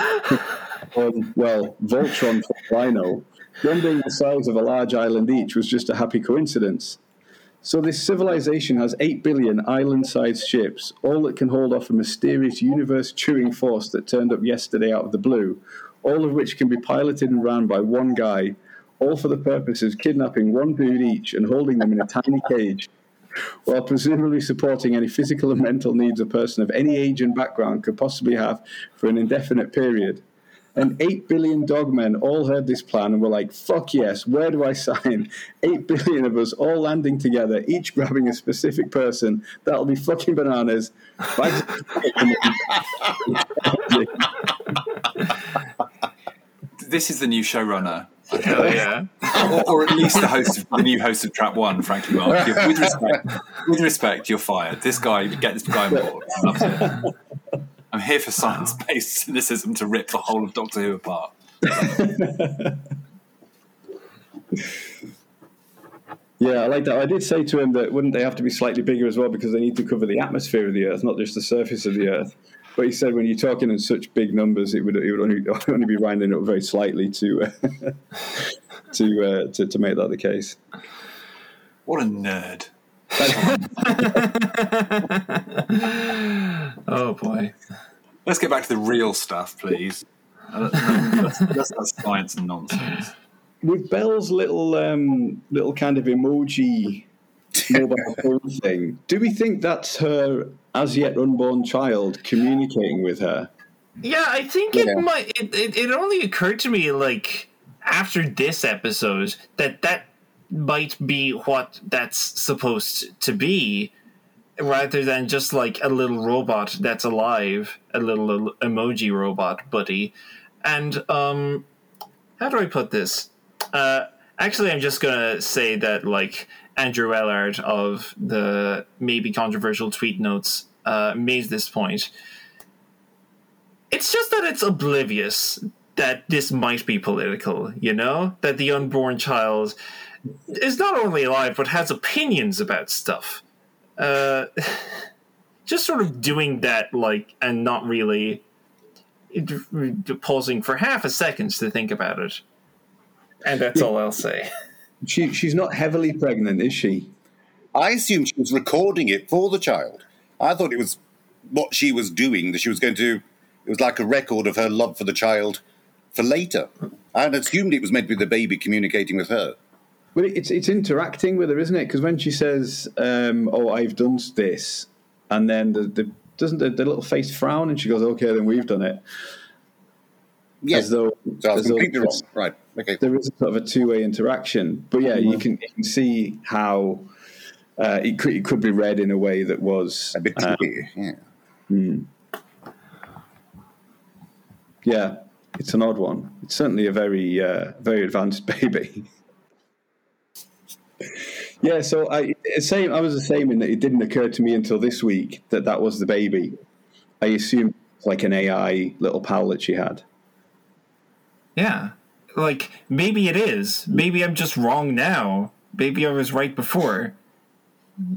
um, well, Voltron for Rhino, them being the size of a large island each was just a happy coincidence. So this civilization has 8 billion island-sized ships, all that can hold off a mysterious universe-chewing force that turned up yesterday out of the blue, all of which can be piloted and ran by one guy, all for the purpose of kidnapping one dude each and holding them in a tiny cage, while presumably supporting any physical and mental needs a person of any age and background could possibly have for an indefinite period. And 8 billion dogmen all heard this plan and were like, fuck yes, where do I sign? 8 billion of us all landing together, each grabbing a specific person. That'll be fucking bananas. This is the new showrunner. Hell yeah. or, or at least the host of the new host of Trap One, frankly, Mark. With respect, with respect, you're fired. This guy, get this guy on board. (laughs) I love it. I'm here for science-based (laughs) cynicism to rip the whole of Doctor Who apart. (laughs) Yeah, I like that. I did say to him that wouldn't they have to be slightly bigger as well because they need to cover the atmosphere of the Earth, not just the surface of the Earth. But he said when you're talking in such big numbers, it would it would only, (laughs) only be rounding up very slightly to uh, to, uh, to to make that the case. What a nerd! Oh boy. Let's get back to the real stuff, please. Uh, That's, that's, that's science and nonsense. With Bel's little um, little kind of emoji mobile (laughs) phone thing, do we think that's her as yet unborn child communicating with her? Yeah, I think Yeah. it might. It, it, it only occurred to me like after this episode that that might be what that's supposed to be, rather than just like a little robot that's alive, a little emoji robot buddy. And um, how do I put this? Uh, actually, I'm just gonna say that like Andrew Ellard of the maybe controversial tweet notes uh, made this point it's just that it's oblivious that this might be political, you know? That the unborn child is not only alive, but has opinions about stuff. Uh, (laughs) just sort of doing that, like, and not really pausing for half a second to think about it. And that's all I'll say. (laughs) She she's not heavily pregnant, is she? I assumed she was recording it for the child. I thought it was what she was doing, that she was going to, it was like a record of her love for the child for later. I had assumed it was meant to be the baby communicating with her. Well, it's it's interacting with her, isn't it? Because when she says, um, "Oh, I've done this," and then the, the doesn't the, the little face frown, and she goes, "Okay, then we've done it." Yes. As though, so as though. Right. Okay. There is sort of a two way interaction, but yeah, you can you can see how uh, it could it could be read in a way that was A bit uh, clear. yeah. yeah, it's an odd one. It's certainly a very uh, very advanced (laughs) baby. Yeah, so I same. I was the same in that it didn't occur to me until this week that that was the baby. I assumed like an AI little pal that she had. Yeah. Like, maybe it is. Maybe I'm just wrong now. Maybe I was right before.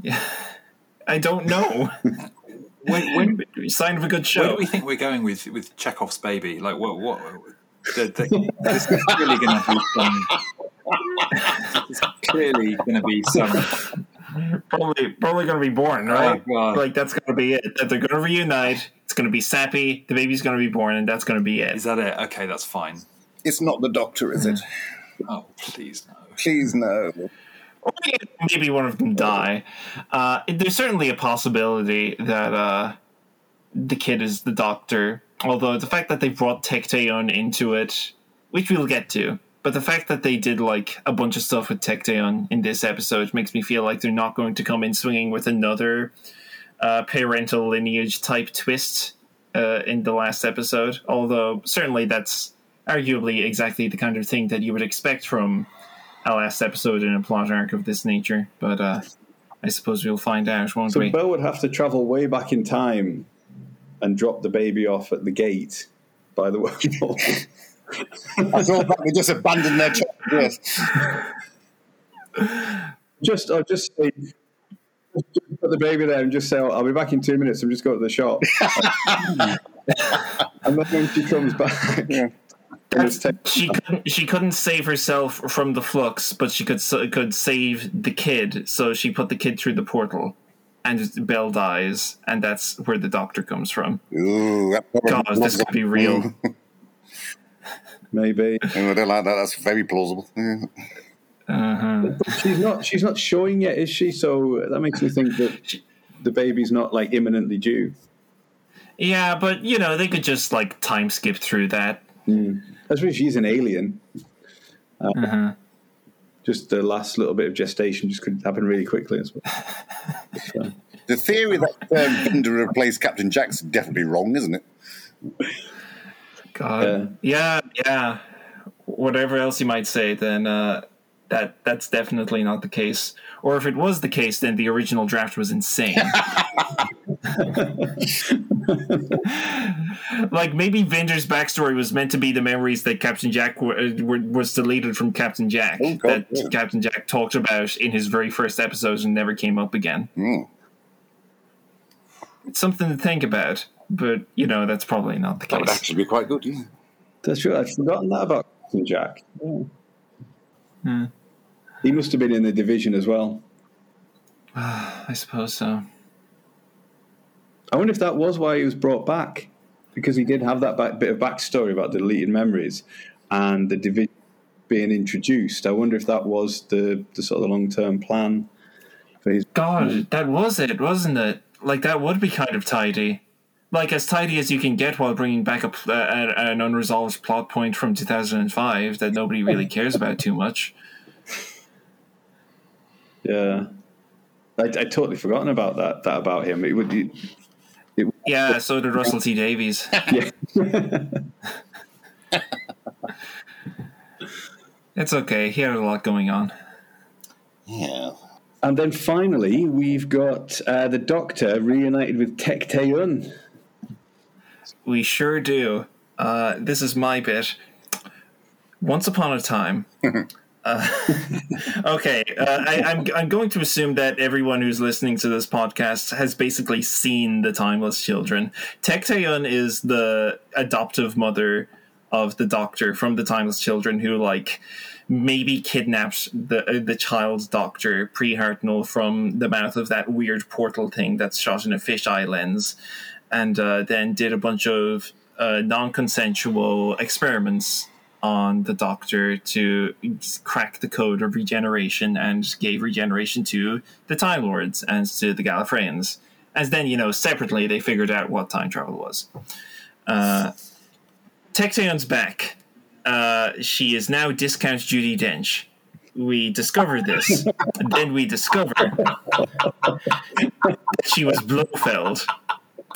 (laughs) I don't know. (laughs) When, when, Sign of a good show. where do we think we're going with with Chekhov's baby? Like, what? What? The, the, there's clearly going to be some. There's clearly going to be some. probably probably going to be born, right? Oh, like that's going to be it. That they're going to reunite. It's going to be sappy. The baby's going to be born, and that's going to be it. Is that it? Okay, that's fine. It's not the doctor, is it? Oh, please no. Please no. Or maybe one of them die. Uh, there's certainly a possibility that uh, the kid is the doctor. Although the fact that they brought Tecteun into it, which we'll get to, but the fact that they did like a bunch of stuff with Tecteun in this episode makes me feel like they're not going to come in swinging with another uh, parental lineage type twist uh, in the last episode. Although certainly that's arguably exactly the kind of thing that you would expect from a last episode in a plot arc of this nature. But uh, I suppose we'll find out, won't So we? Bel would have to travel way back in time and drop the baby off at the gate by the (laughs) wormhole. I thought that they just abandoned their child. Yes. just, I'll just say, just put the baby there and just say, I'll be back in two minutes. I'm just going to the shop. (laughs) and then when she comes back, and it's take- she couldn't, she couldn't save herself from the flux, but she could could save the kid. So she put the kid through the portal, and Bel dies, and that's where the doctor comes from. Ooh, God, this could be real. (laughs) maybe Oh, I don't like that. That's very plausible. (laughs) Uh-huh. she's not. She's not showing yet, is she? So that makes me think that the baby's not like imminently due. Yeah, but you know they could just like time skip through that. I suppose she's an alien. Uh-huh. Just the last little bit of gestation just could happen really quickly. As (laughs) well. So, The theory that um, Vinder replaced Captain Jack's definitely wrong, isn't it? God. Yeah, yeah. Whatever else you might say, then uh, that that's definitely not the case. Or if it was the case, then the original draft was insane. (laughs) like maybe Vinder's backstory was meant to be the memories that Captain Jack w- w- was deleted from Captain Jack Oh, God, that yeah. Captain Jack talked about in his very first episode and never came up again. Mm. It's something to think about, but you know that's probably not the case. That would actually be quite good. Yeah. that's true. I'd forgotten that about Captain Jack. Yeah. He must have been in the division as well. (sighs) I suppose so. I wonder if that was why he was brought back, because he did have that back, bit of backstory about deleted memories and the division being introduced. I wonder if that was the, the sort of long term plan for his. God, that was it, wasn't it? Like that would be kind of tidy, like as tidy as you can get while bringing back a, pl- uh, an unresolved plot point from 2005 that nobody really (laughs) cares about too much. Yeah, I, I totally forgotten about that. That about him. It would. It, it, Yeah, so did Russell T Davies. (laughs) yeah. (laughs) It's okay. He had a lot going on. Yeah. And then finally, we've got uh, the Doctor reunited with Tek Taeyun. We sure do. Uh, this is my bit. Once upon a time. uh, (laughs) okay, uh, I, I'm I'm going to assume that everyone who's listening to this podcast has basically seen the Timeless Children. Tecteun is the adoptive mother of the Doctor from the Timeless Children, who like maybe kidnapped the uh, the child's doctor pre Hartnell from the mouth of that weird portal thing that's shot in a fisheye lens and uh, then did a bunch of uh, non-consensual experiments on the doctor to crack the code of regeneration and gave regeneration to the Time Lords and to the Gallifreyans. And then, you know, separately they figured out what time travel was. Uh, back. Uh, she is now discount Judi Dench. We discover this. and (laughs) then we discover that she was Blofeld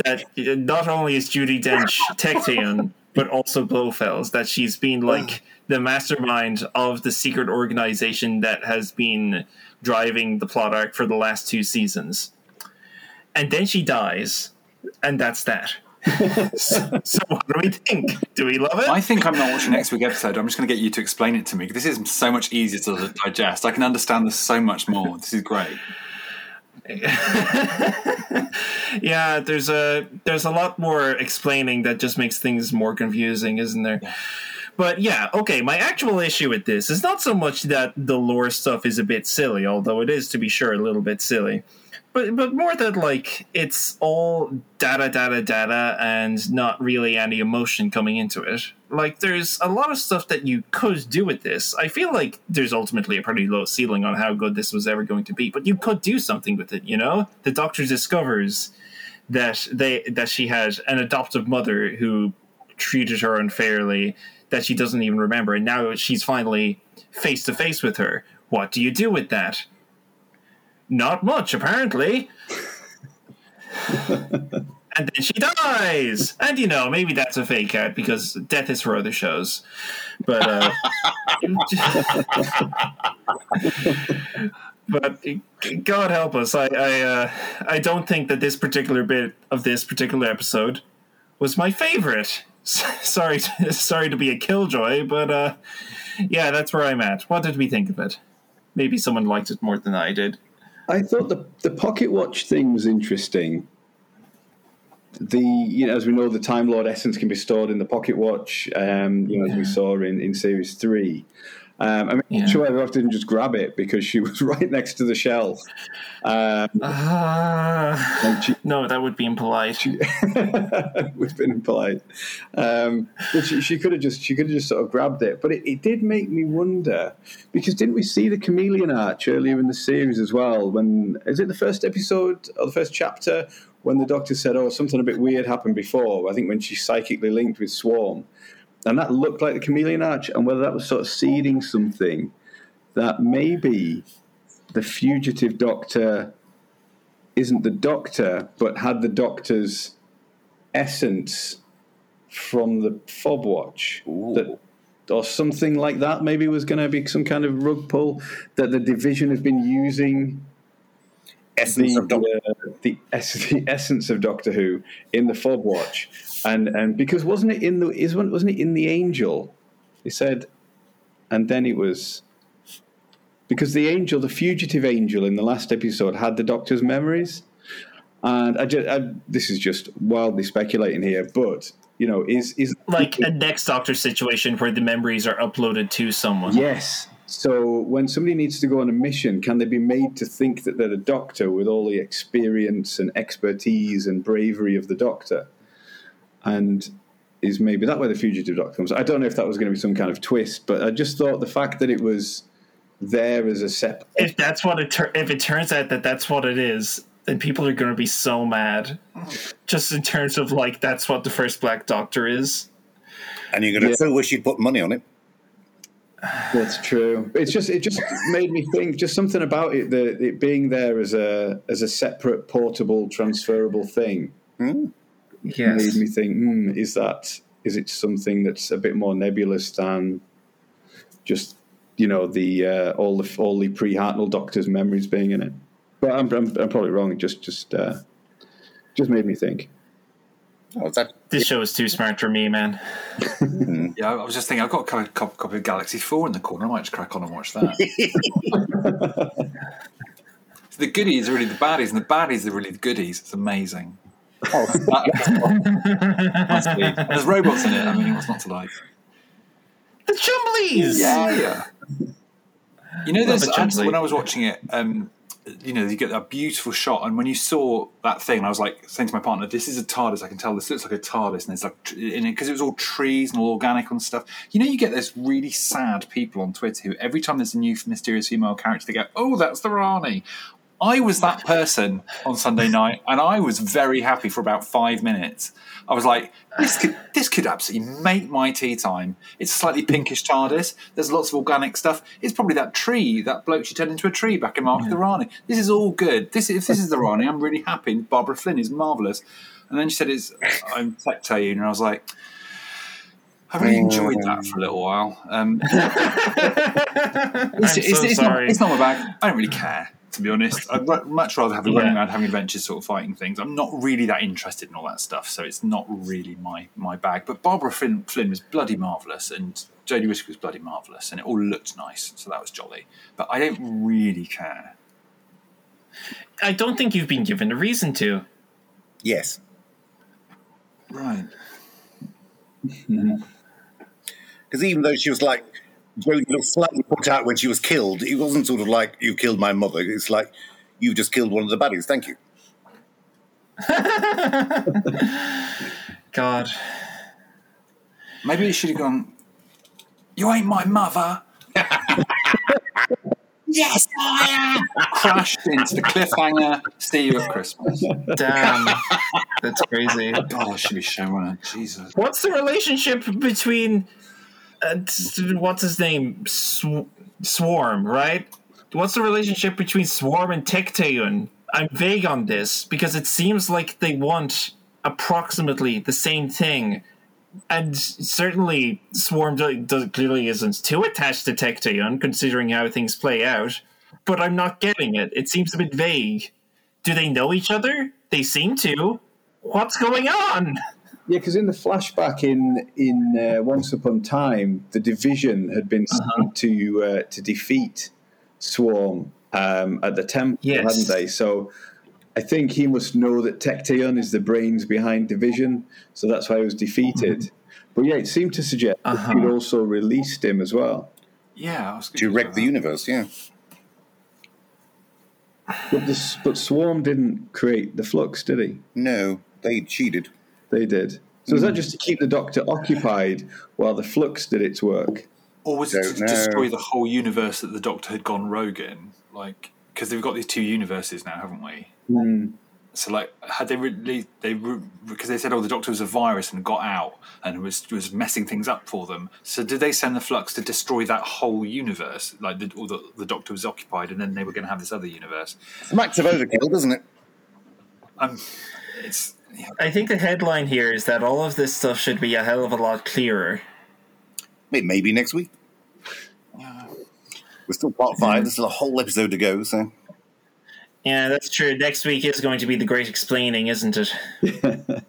that not only is Judi Dench Tecteun, but also Blofeld, that she's been like the mastermind of the secret organization that has been driving the plot arc for the last two seasons. And then she dies, and that's that. (laughs) so, so what do we think? Do we love it? I think I'm not watching next week's episode. I'm just going to get you to explain it to me. This is so much easier to digest. I can understand this so much more. This is great. (laughs) yeah, there's a there's a lot more explaining that just makes things more confusing, isn't there? But yeah, okay, my actual issue with this is not so much that the lore stuff is a bit silly, although it is to be sure a little bit silly. But but more that like it's all data data data and not really any emotion coming into it. Like there's a lot of stuff that you could do with this. I feel like there's ultimately a pretty low ceiling on how good this was ever going to be, but you could do something with it, you know? The doctor discovers that they that she had an adoptive mother who treated her unfairly that she doesn't even remember and now she's finally face to face with her what do you do with that not much apparently (laughs) (laughs) and then she dies and you know maybe that's a fake out because death is for other shows but uh (laughs) but God help us, I I, uh, I don't think that this particular bit of this particular episode was my favorite. sorry, to, (laughs) sorry to be a killjoy, but uh, yeah, that's where I'm at. What did we think of it? Maybe someone liked it more than I did. I thought the the pocket watch thing was interesting. The you know as we know the Time Lord essence can be stored in the pocket watch. Um, you know as we saw in, in series three. Um, I mean, Yeah. Ever didn't just grab it because she (laughs) was right next to the shelf. Um, Uh, she, no, that would be impolite. (laughs) We've been impolite. Um, she, she could have just she could have just sort of grabbed it. But it, it did make me wonder because didn't we see the chameleon arch earlier in the series as well? When is it the first episode or the first chapter when the doctor said, "Oh, something a bit weird happened before"? I think when she psychically linked with Swarm. and that looked like the chameleon arch, and whether that was sort of seeding something that maybe the fugitive doctor isn't the doctor, but had the doctor's essence from the fob watch that or something like that maybe was going to be some kind of rug pull that the division has been using Essence the, of Doctor. uh, the, ess- (laughs) the essence of Doctor Who in the fob watch and and because wasn't it in the is wasn't it in the angel he said and then it was because the angel the fugitive angel in the last episode had the doctor's memories and I just I, this is just wildly speculating here but you know is is Like a next Doctor situation where the memories are uploaded to someone. Yes. So when somebody needs to go on a mission, can they be made to think that they're a doctor with all the experience and expertise and bravery of the doctor? And is maybe that where the fugitive doctor comes? I don't know if that was going to be some kind of twist, but I just thought the fact that it was there as a separate. If that's what it tur- if it turns out that that's what it is, then people are going to be so mad. Just in terms of like that's what the first Black Doctor is. And you're going to Yeah. still wish you'd put money on it. That's true. It's just it just made me think just something about it the it being there as a as a separate portable transferable thing. made me think, hmm, is that is it something that's a bit more nebulous than just you know the uh, all the all the pre Hartnell Doctor's memories being in it? But I'm, I'm, I'm probably wrong. It just just uh, just made me think. Oh, that, This show is too smart for me, man. (laughs) Yeah, I was just thinking, I've got a co- co- copy of Galaxy 4 in the corner. I might just crack on and watch that. (laughs) So the goodies are really the baddies, and the baddies are really the goodies. It's amazing. oh, (laughs) That- Must be. And There's robots in it. I mean, what's not to like? The Chumblies. yeah. Yeah. You know, there's the actually, Chumley. when I was watching it, um, you know, you get that beautiful shot, and when you saw that thing, I was like saying to my partner, "This is a TARDIS. I can tell this looks like a TARDIS." And it's like in it because it was all trees and all organic and stuff. You know, you get those really sad people on Twitter who every time there's a new mysterious female character, they go, "Oh, that's the Rani." I was that person on Sunday night, and I was very happy for about five minutes. I was like, "This could, this could absolutely make my tea time." It's slightly pinkish TARDIS. There's lots of organic stuff. It's probably that tree, that bloke she turned into a tree back in Mark of the Rani. This is all good. This, if this is the Rani, I'm really happy. Barbara Flynn is marvelous. And then she said, "It's I'm Tecteun," and I was like. I really enjoyed that for a little while. Um, (laughs) (laughs) it's, I'm it's, so it's sorry. Not, it's not my bag. I don't really care, to be honest. (laughs) I'd ru- much rather have a Yeah. running around having adventures, sort of fighting things. I'm not really that interested in all that stuff, so it's not really my my bag. But Barbara Flynn, Flynn was bloody marvelous, and Jodie Whittaker was bloody marvelous, and it all looked nice, so that was jolly. But I don't really care. I don't think you've been given a reason to. yes. Right. (laughs) Because even though she was like, Jodie looked slightly put out when she was killed, it wasn't sort of like, you killed my mother. It's like, you just killed one of the baddies. Thank you. (laughs) God. Maybe it should have gone. You ain't my mother. (laughs) yes, I am. Crashed into the cliffhanger. See you at Christmas. Damn. That's crazy. God, I should be showing it. Jesus. What's the relationship between uh, what's his name? Sw- Swarm, right? What's the relationship between Swarm and Tecteun? I'm vague on this because it seems like they want approximately the same thing. And certainly, Swarm do, do, clearly isn't too attached to Tecteun, considering how things play out. But I'm not getting it. It seems a bit vague. Do they know each other? They seem to. What's going on? (laughs) Yeah, because in the flashback in in uh, Once Upon Time, the division had been sent to uh, to defeat Swarm um, at the temple, Yes. hadn't they? So I think he must know that Tecteun is the brains behind Division, so that's why he was defeated. But yeah, it seemed to suggest Uh-huh. he'd also released him as well. Yeah, I was To wreck the universe, yeah. But, this, but Swarm didn't create the flux, did he? No, they cheated. They did. So is that just to keep the Doctor occupied while the flux did its work? Or was it Don't to know. destroy the whole universe that the Doctor had gone rogue in? Like, because we've got these two universes now, haven't we? So like, had they really they because they said oh the Doctor was a virus and got out and was was messing things up for them. So did they send the Flux to destroy that whole universe? Like the or the, the Doctor was occupied and then they were going to have this other universe. Max of overkill, doesn't it? Um, it's yeah. I think the headline here is that all of this stuff should be a hell of a lot clearer. Maybe next week. We're still part five. There's still a whole episode to go. So Yeah, that's true. Next week is going to be the great explaining, isn't it? (laughs)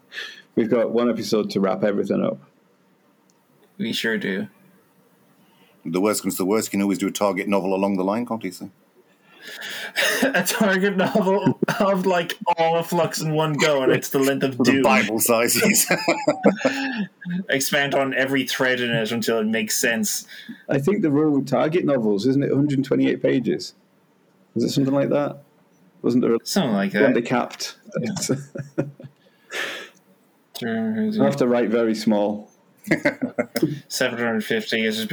We've got one episode to wrap everything up. We sure do. the worst comes to the worst, you can always do a target novel along the line, can't you? So (laughs) a target novel of like all of Flux in one go, and it's the length of (laughs) the Bible sizes. (laughs) Expand on every thread in it until it makes sense. I think the rule with target novels, isn't it 128 pages? Is it something like that? Wasn't there a Something like one they that. capped? I have to write very small. (laughs) Seven hundred fifty. It was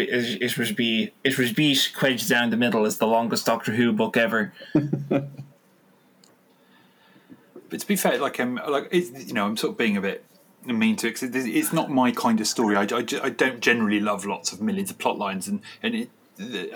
be it was beat quedged down the middle as the longest Doctor Who book ever. (laughs) But to be fair, like um, like it's, you know, I'm sort of being a bit mean to it it's not my kind of story. I, I, I don't generally love lots of millions of plot lines, and and it,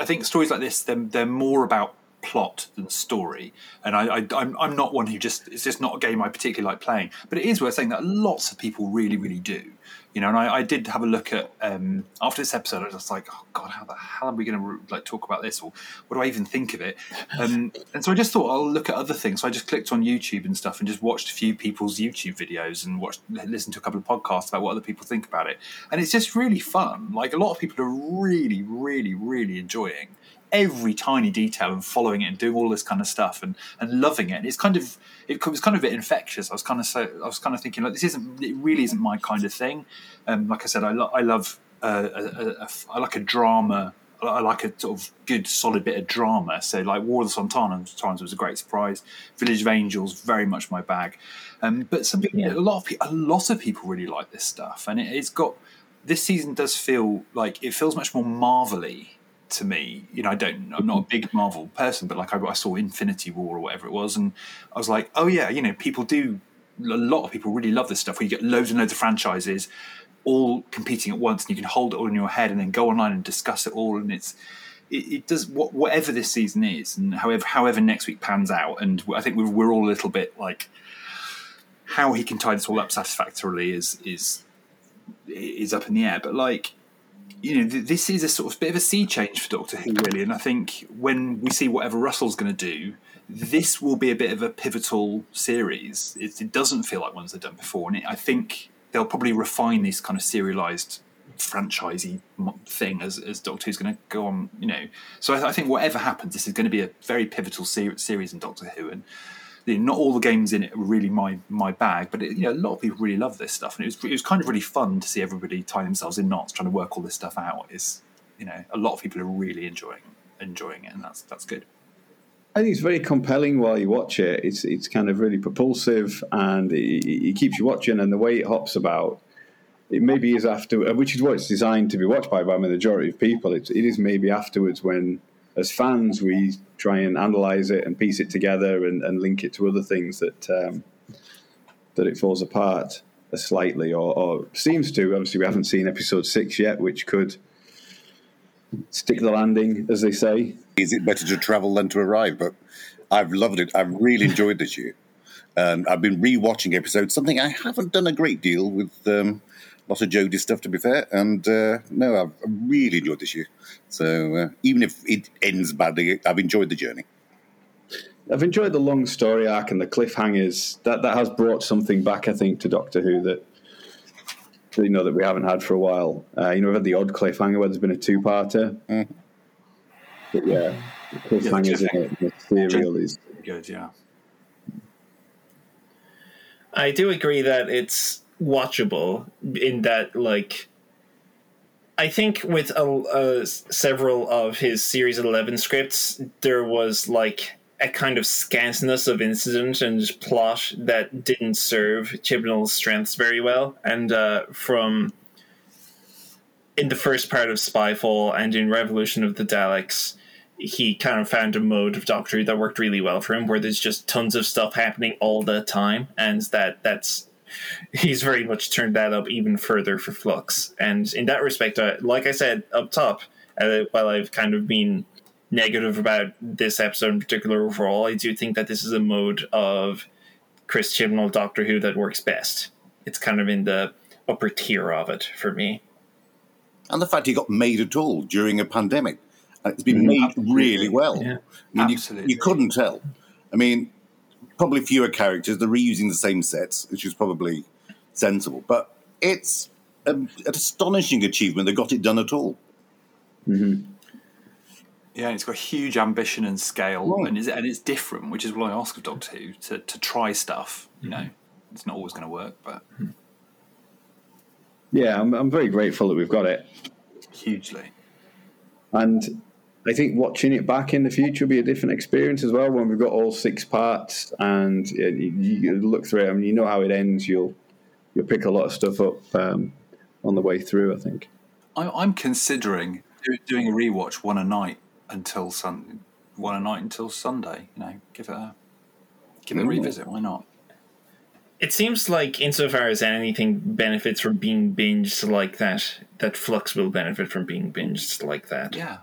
I think stories like this they're, they're more about plot than story. And I, I I'm I'm not one who just it's just not a game I particularly like playing. But it is worth saying that lots of people really really do. You know, and I, I did have a look at um, after this episode. I was just like, oh god, how the hell are we going to like talk about this, or what do I even think of it? Um, (laughs) and so I just thought I'll look at other things. So I just clicked on YouTube and stuff, and just watched a few people's YouTube videos and watched, listened to a couple of podcasts about what other people think about it. And it's just really fun. Like a lot of people are really, really, really enjoying every tiny detail and following it and doing all this kind of stuff and, and loving it. And it's kind of it was kind of a bit infectious. I was kind of so I was kind of thinking like this isn't it really isn't my kind of thing. Um, like I said, I, lo- I love uh, a, a, a, I like a drama. I like a sort of good, solid bit of drama. So, like War of the Sontarans times was a great surprise. Village of Angels, very much my bag. Um, but some people, Yeah. a lot of people, a lot of people really like this stuff, and it, it's got. This season does feel like it feels much more marvelly to me. You know, I don't. I'm not a big Marvel person, but like I, I saw Infinity War or whatever it was, and I was like, oh yeah, you know, people do. A lot of people really love this stuff. Where you get loads and loads of franchises, all competing at once, and you can hold it all in your head, and then go online and discuss it all, and it's. It, it does what, whatever this season is, and however however next week pans out, and I think we're, we're all a little bit like how he can tie this all up satisfactorily is is is up in the air. But like you know, th- this is a sort of bit of a sea change for Doctor Who, really. And I think when we see whatever Russell's going to do, this will be a bit of a pivotal series. It, it doesn't feel like ones they've done before, and it, I think they'll probably refine this kind of serialized franchisey thing as, as Doctor Who's going to go on. You know, so I, I think whatever happens, this is going to be a very pivotal ser- series in Doctor Who, and you know, not all the games in it are really my my bag, but it, you know, a lot of people really love this stuff, and it was it was kind of really fun to see everybody tie themselves in knots trying to work all this stuff out. Is you know, a lot of people are really enjoying enjoying it, and that's that's good. I think it's very compelling while you watch it. It's it's kind of really propulsive and it, it keeps you watching. And the way it hops about, it maybe is after, which is what it's designed to be watched by by the majority of people. It's, it is maybe afterwards when, as fans, we try and analyze it and piece it together and, and link it to other things that um, that it falls apart slightly or, or seems to. Obviously, we haven't seen episode six yet, which could stick the landing, as they say. Is it better to travel than to arrive? But I've loved it. I've really enjoyed this year. Um, I've been rewatching episodes, something I haven't done a great deal with. Um, lots of Jodie stuff, to be fair. And uh, no, I've really enjoyed this year. So uh, even if it ends badly, I've enjoyed the journey. I've enjoyed the long story arc and the cliffhangers. That that has brought something back, I think, to Doctor Who that you know that we haven't had for a while. Uh, you know, we've had the odd cliffhanger where there's been a two-parter. Mhm. But yeah, the cliffhangers in it, the serial is Good, yeah. I do agree that it's watchable in that, like, I think with uh, several of his Series 11 scripts, there was, like, a kind of scantiness of incident and plot that didn't serve Chibnall's strengths very well. And uh, from in the first part of Spyfall and in Revolution of the Daleks, he kind of found a mode of Doctor that worked really well for him, where there's just tons of stuff happening all the time, and that that's (laughs) he's very much turned that up even further for Flux. And in that respect, uh, like I said up top, uh, while I've kind of been negative about this episode in particular overall, I do think that this is a mode of Chris Chibnall Doctor Who that works best. It's kind of in the upper tier of it for me. And the fact he got made at all during a pandemic. And it's been made really well. Yeah. I mean, you, Absolutely. you couldn't tell. I mean, probably fewer characters. They're reusing the same sets, which is probably sensible. But it's a, an astonishing achievement. They got it done at all. Mm-hmm. Yeah, it's got huge ambition and scale, Right. and, it's, and it's different, which is what I ask of Doctor Who to, to try stuff. You know, it's not always going to work, but Yeah, I'm, I'm very grateful that we've got it. hugely. And I think watching it back in the future will be a different experience as well when we've got all six parts and uh, you, you look through it. I mean, you know how it ends. You'll you'll pick a lot of stuff up um, on the way through. I think. I'm, I'm considering doing a rewatch one a night until sun, one a night until Sunday. You know, give it a give it a revisit. Why not? It seems like, insofar as anything benefits from being binged like that, that Flux will benefit from being binged like that. Yeah,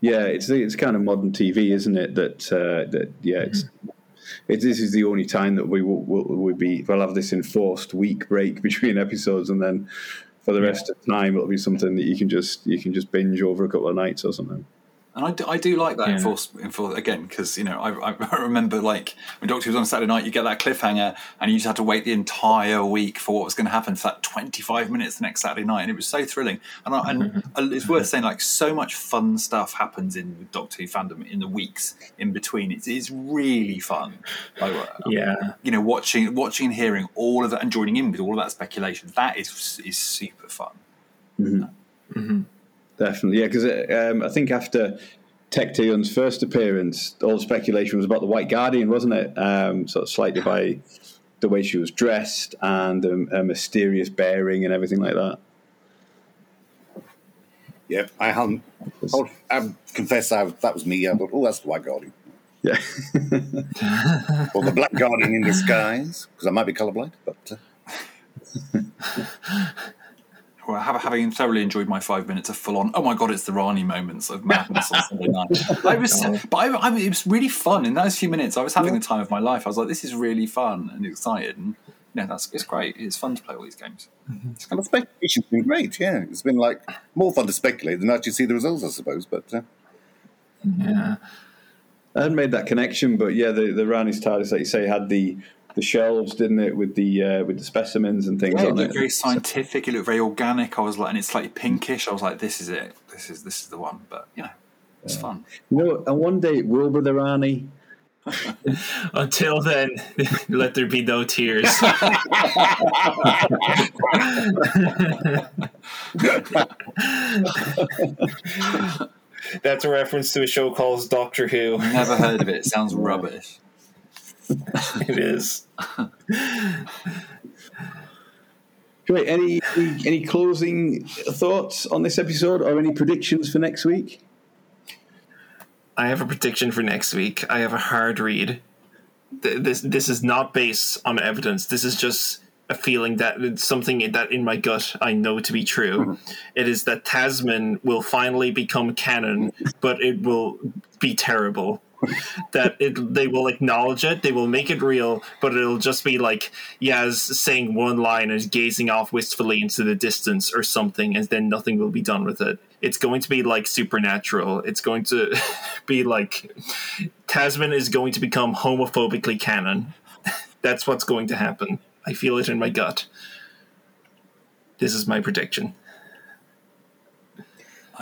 Yeah, it's it's kind of modern TV, isn't it? That uh, that yeah, it's. It, this is the only time that we will will will be. We'll have this enforced week break (laughs) between episodes, and then for the rest of the time, it'll be something that you can just you can just binge over a couple of nights or something. And I do, I do like that Yeah. enforce, enforce again because you know I, (laughs) I remember like when Doctor Who was on Saturday night, you get that cliffhanger, and you just had to wait the entire week for what was going to happen for that 25 minutes the next Saturday night, and it was so thrilling. And, I, and (laughs) it's worth saying like so much fun stuff happens in Doctor Who fandom in the weeks in between. It's, it's really fun. Like, uh, Yeah. you know, watching, watching and hearing all of that and joining in with all of that speculation. That is is super fun. Definitely, yeah. Because um, I think after Tecteun's first appearance, all the speculation was about the White Guardian, wasn't it? Um, sort of slightly by the way she was dressed and um, a mysterious bearing and everything like that. Yeah, I hadn't. I'll, I confess I, that was me. I thought, oh, that's the White Guardian. Yeah, (laughs) Or the Black Guardian in disguise, because I might be colorblind, But uh, Well, have- having thoroughly enjoyed my five minutes of full on, oh my god, it's the Rani moments of madness on Sunday night. (laughs) I was, but I, I, it was really fun in those few minutes. I was having the time of my life. I was like, this is really fun and excited, and you know, that's it's great. It's fun to play all these games. It's and the speculation's been great, yeah. It's been like more fun to speculate than actually see the results, I suppose. But uh, Yeah. I hadn't made that connection, but yeah, the the Rani's TARDIS, like you say, had the the shelves, didn't it, with the uh, with the specimens and things Yeah, it on looked it. very scientific. It looked very organic. I was like, and it's slightly pinkish. I was like, this is it. This is this is the one. But you know, it's fun. You know, and one day it will be the Rani. (laughs) Until then, (laughs) let there be no tears. (laughs) That's a reference to a show called Doctor Who. Never heard of it. It sounds rubbish. (laughs) It is. (laughs) Great. Any, any any closing thoughts on this episode, or any predictions for next week? I have a prediction for next week. I have a hard read. Th- This this is not based on evidence. This is just a feeling that it's something that in my gut I know to be true. Mm-hmm. It is that Thasmin will finally become canon, but it will be terrible. (laughs) that it they will acknowledge it, they will make it real, but it'll just be like Yaz saying one line and gazing off wistfully into the distance or something, and then nothing will be done with it. It's going to be like supernatural. It's going to (laughs) be like Thasmin is going to become homophobically canon. (laughs) That's what's going to happen. I feel it in my gut. This is my prediction.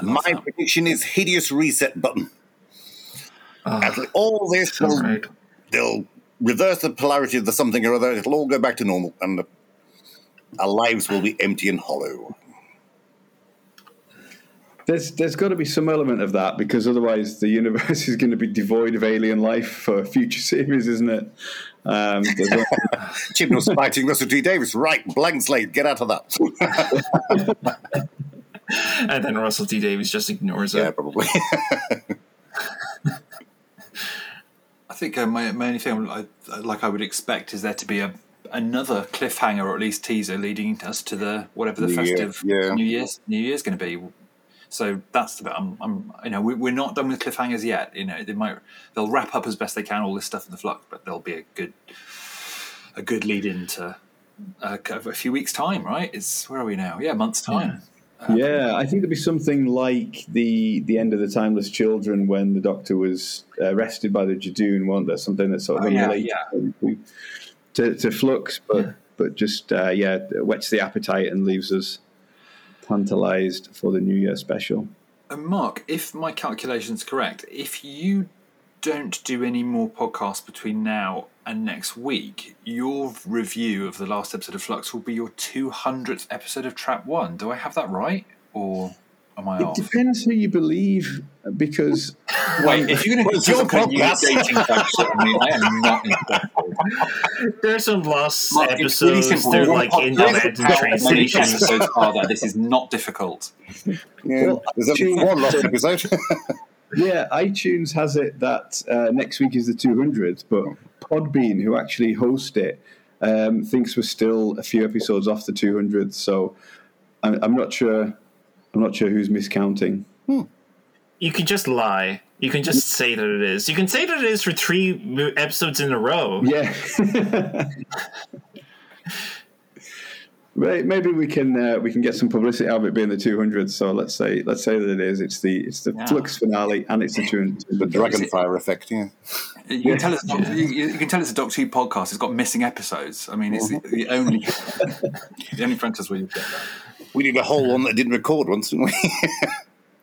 My prediction is hideous reset button. After all this, they'll, right. they'll reverse the polarity of the something or other. It'll all go back to normal, and our lives will be empty and hollow. There's there's got to be some element of that because otherwise the universe (laughs) is going to be devoid of alien life for future series, isn't it? Um, there's (laughs) a- Chibnall's (laughs) fighting Russell T Davies. Right, blank slate. Get out of that. And then Russell T Davies just ignores yeah, it. Yeah, probably. Think uh, my, my only thing, I, like I would expect, is there to be a another cliffhanger or at least teaser leading us to the whatever the New Year, festive yeah. New Year's New Year's going to be. So that's the bit. I'm, I'm you know, we, we're not done with cliffhangers yet. You know, they might they'll wrap up as best they can all this stuff in the flux, but there'll be a good a good lead into uh, a few weeks time, right? It's where are we now? Yeah, month's time. Yeah, I think there'd be something like the the end of the Timeless Children when the Doctor was arrested by the Judoon, wasn't there? Something that sort of Oh, yeah, unrelated to, to Flux, but but just uh, yeah, whets the appetite and leaves us tantalized for the New Year special. And Mark, if my calculation's correct, if you don't do any more podcasts between now and next week, your review of the last episode of Flux will be your 200th episode of Trap One. Do I have that right? Or am I It off? depends who you believe, because (laughs) Wait, if you're going to Well, it's your podcast. dating function, I mean, I am not (laughs) interested. There's some lost Mark, it's really episodes. simple. They're We like want in podcasts the about bed how train many stations. episodes are there? This is not difficult. Yeah. Well, There's only actually- one lost (laughs) episode. Yeah, iTunes has it that uh, next week is the 200th, but Podbean, who actually host it, um, thinks we're still a few episodes off the 200th. So I'm, I'm not sure. I'm not sure who's miscounting. You can just lie. You can just say that it is. You can say that it is for three episodes in a row. Yeah. Maybe we can uh, we can get some publicity out of it being the 200th. So let's say let's say that it is. It's the it's the Yeah. Flux finale and it's the 200th. the Dragonfire effect, yeah. You can tell it's you, you can tell it's a Doctor Who podcast. It's got missing episodes. I mean, it's the, the only (laughs) the only franchise where you get that. We did a whole one that didn't record once, didn't we? (laughs)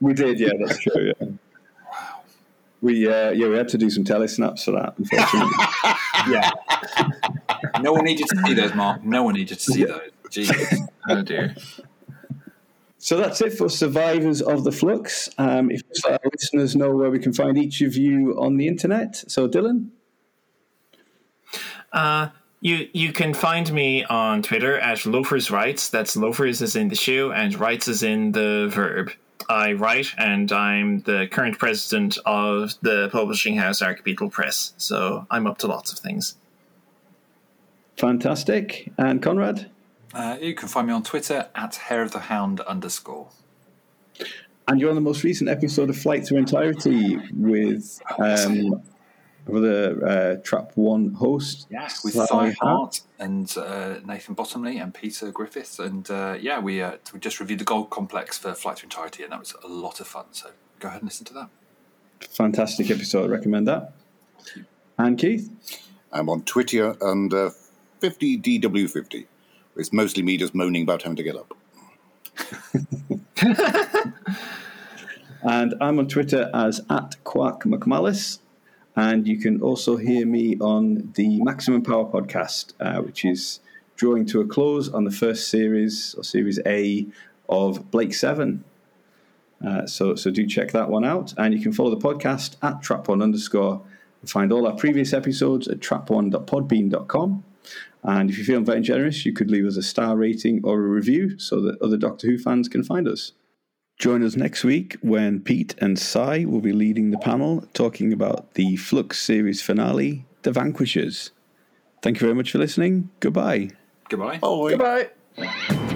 We did, yeah, that's true. Yeah. We uh, yeah we had to do some telesnaps for that. Unfortunately. (laughs) Yeah. no one needed to see those, Mark. No one needed to see those. Jesus. Oh dear. So that's it for survivors of the flux. Um, if just our listeners know where we can find each of you on the internet. So Dylan, Uh, you you can find me on Twitter at Loafers Rights. That's loafers is in the shoe and rights is in the verb. I write and I'm the current president of the publishing house Archipedal Press. So I'm up to lots of things. fantastic, and Conrad, Uh, you can find me on Twitter at hair of the hound underscore. and you're on the most recent episode of Flight Through Entirety with um, the uh, Trap One host. Yes, with Sly Sly Hart. Hart and uh, Nathan Bottomley and Peter Griffiths, and uh, yeah, we uh, we just reviewed the God Complex for Flight to Entirety, and that was a lot of fun. So go ahead and listen to that. Fantastic episode. I recommend that. And Keith, I'm on Twitter under 50DW50. It's mostly me just moaning about having to get up. (laughs) and I'm on Twitter as at Quark McMallis. And you can also hear me on the Maximum Power podcast, uh, which is drawing to a close on the first series or series A of Blake Seven. Uh, so, so do check that one out, and you can follow the podcast at trap1 underscore and find all our previous episodes at trap1.podbean.com. And if you're feeling very generous, you could leave us a star rating or a review so that other Doctor Who fans can find us. Join us next week when Pete and Cy will be leading the panel talking about the Flux series finale, The Vanquishers. Thank you very much for listening. Goodbye. Goodbye. Oh, Goodbye.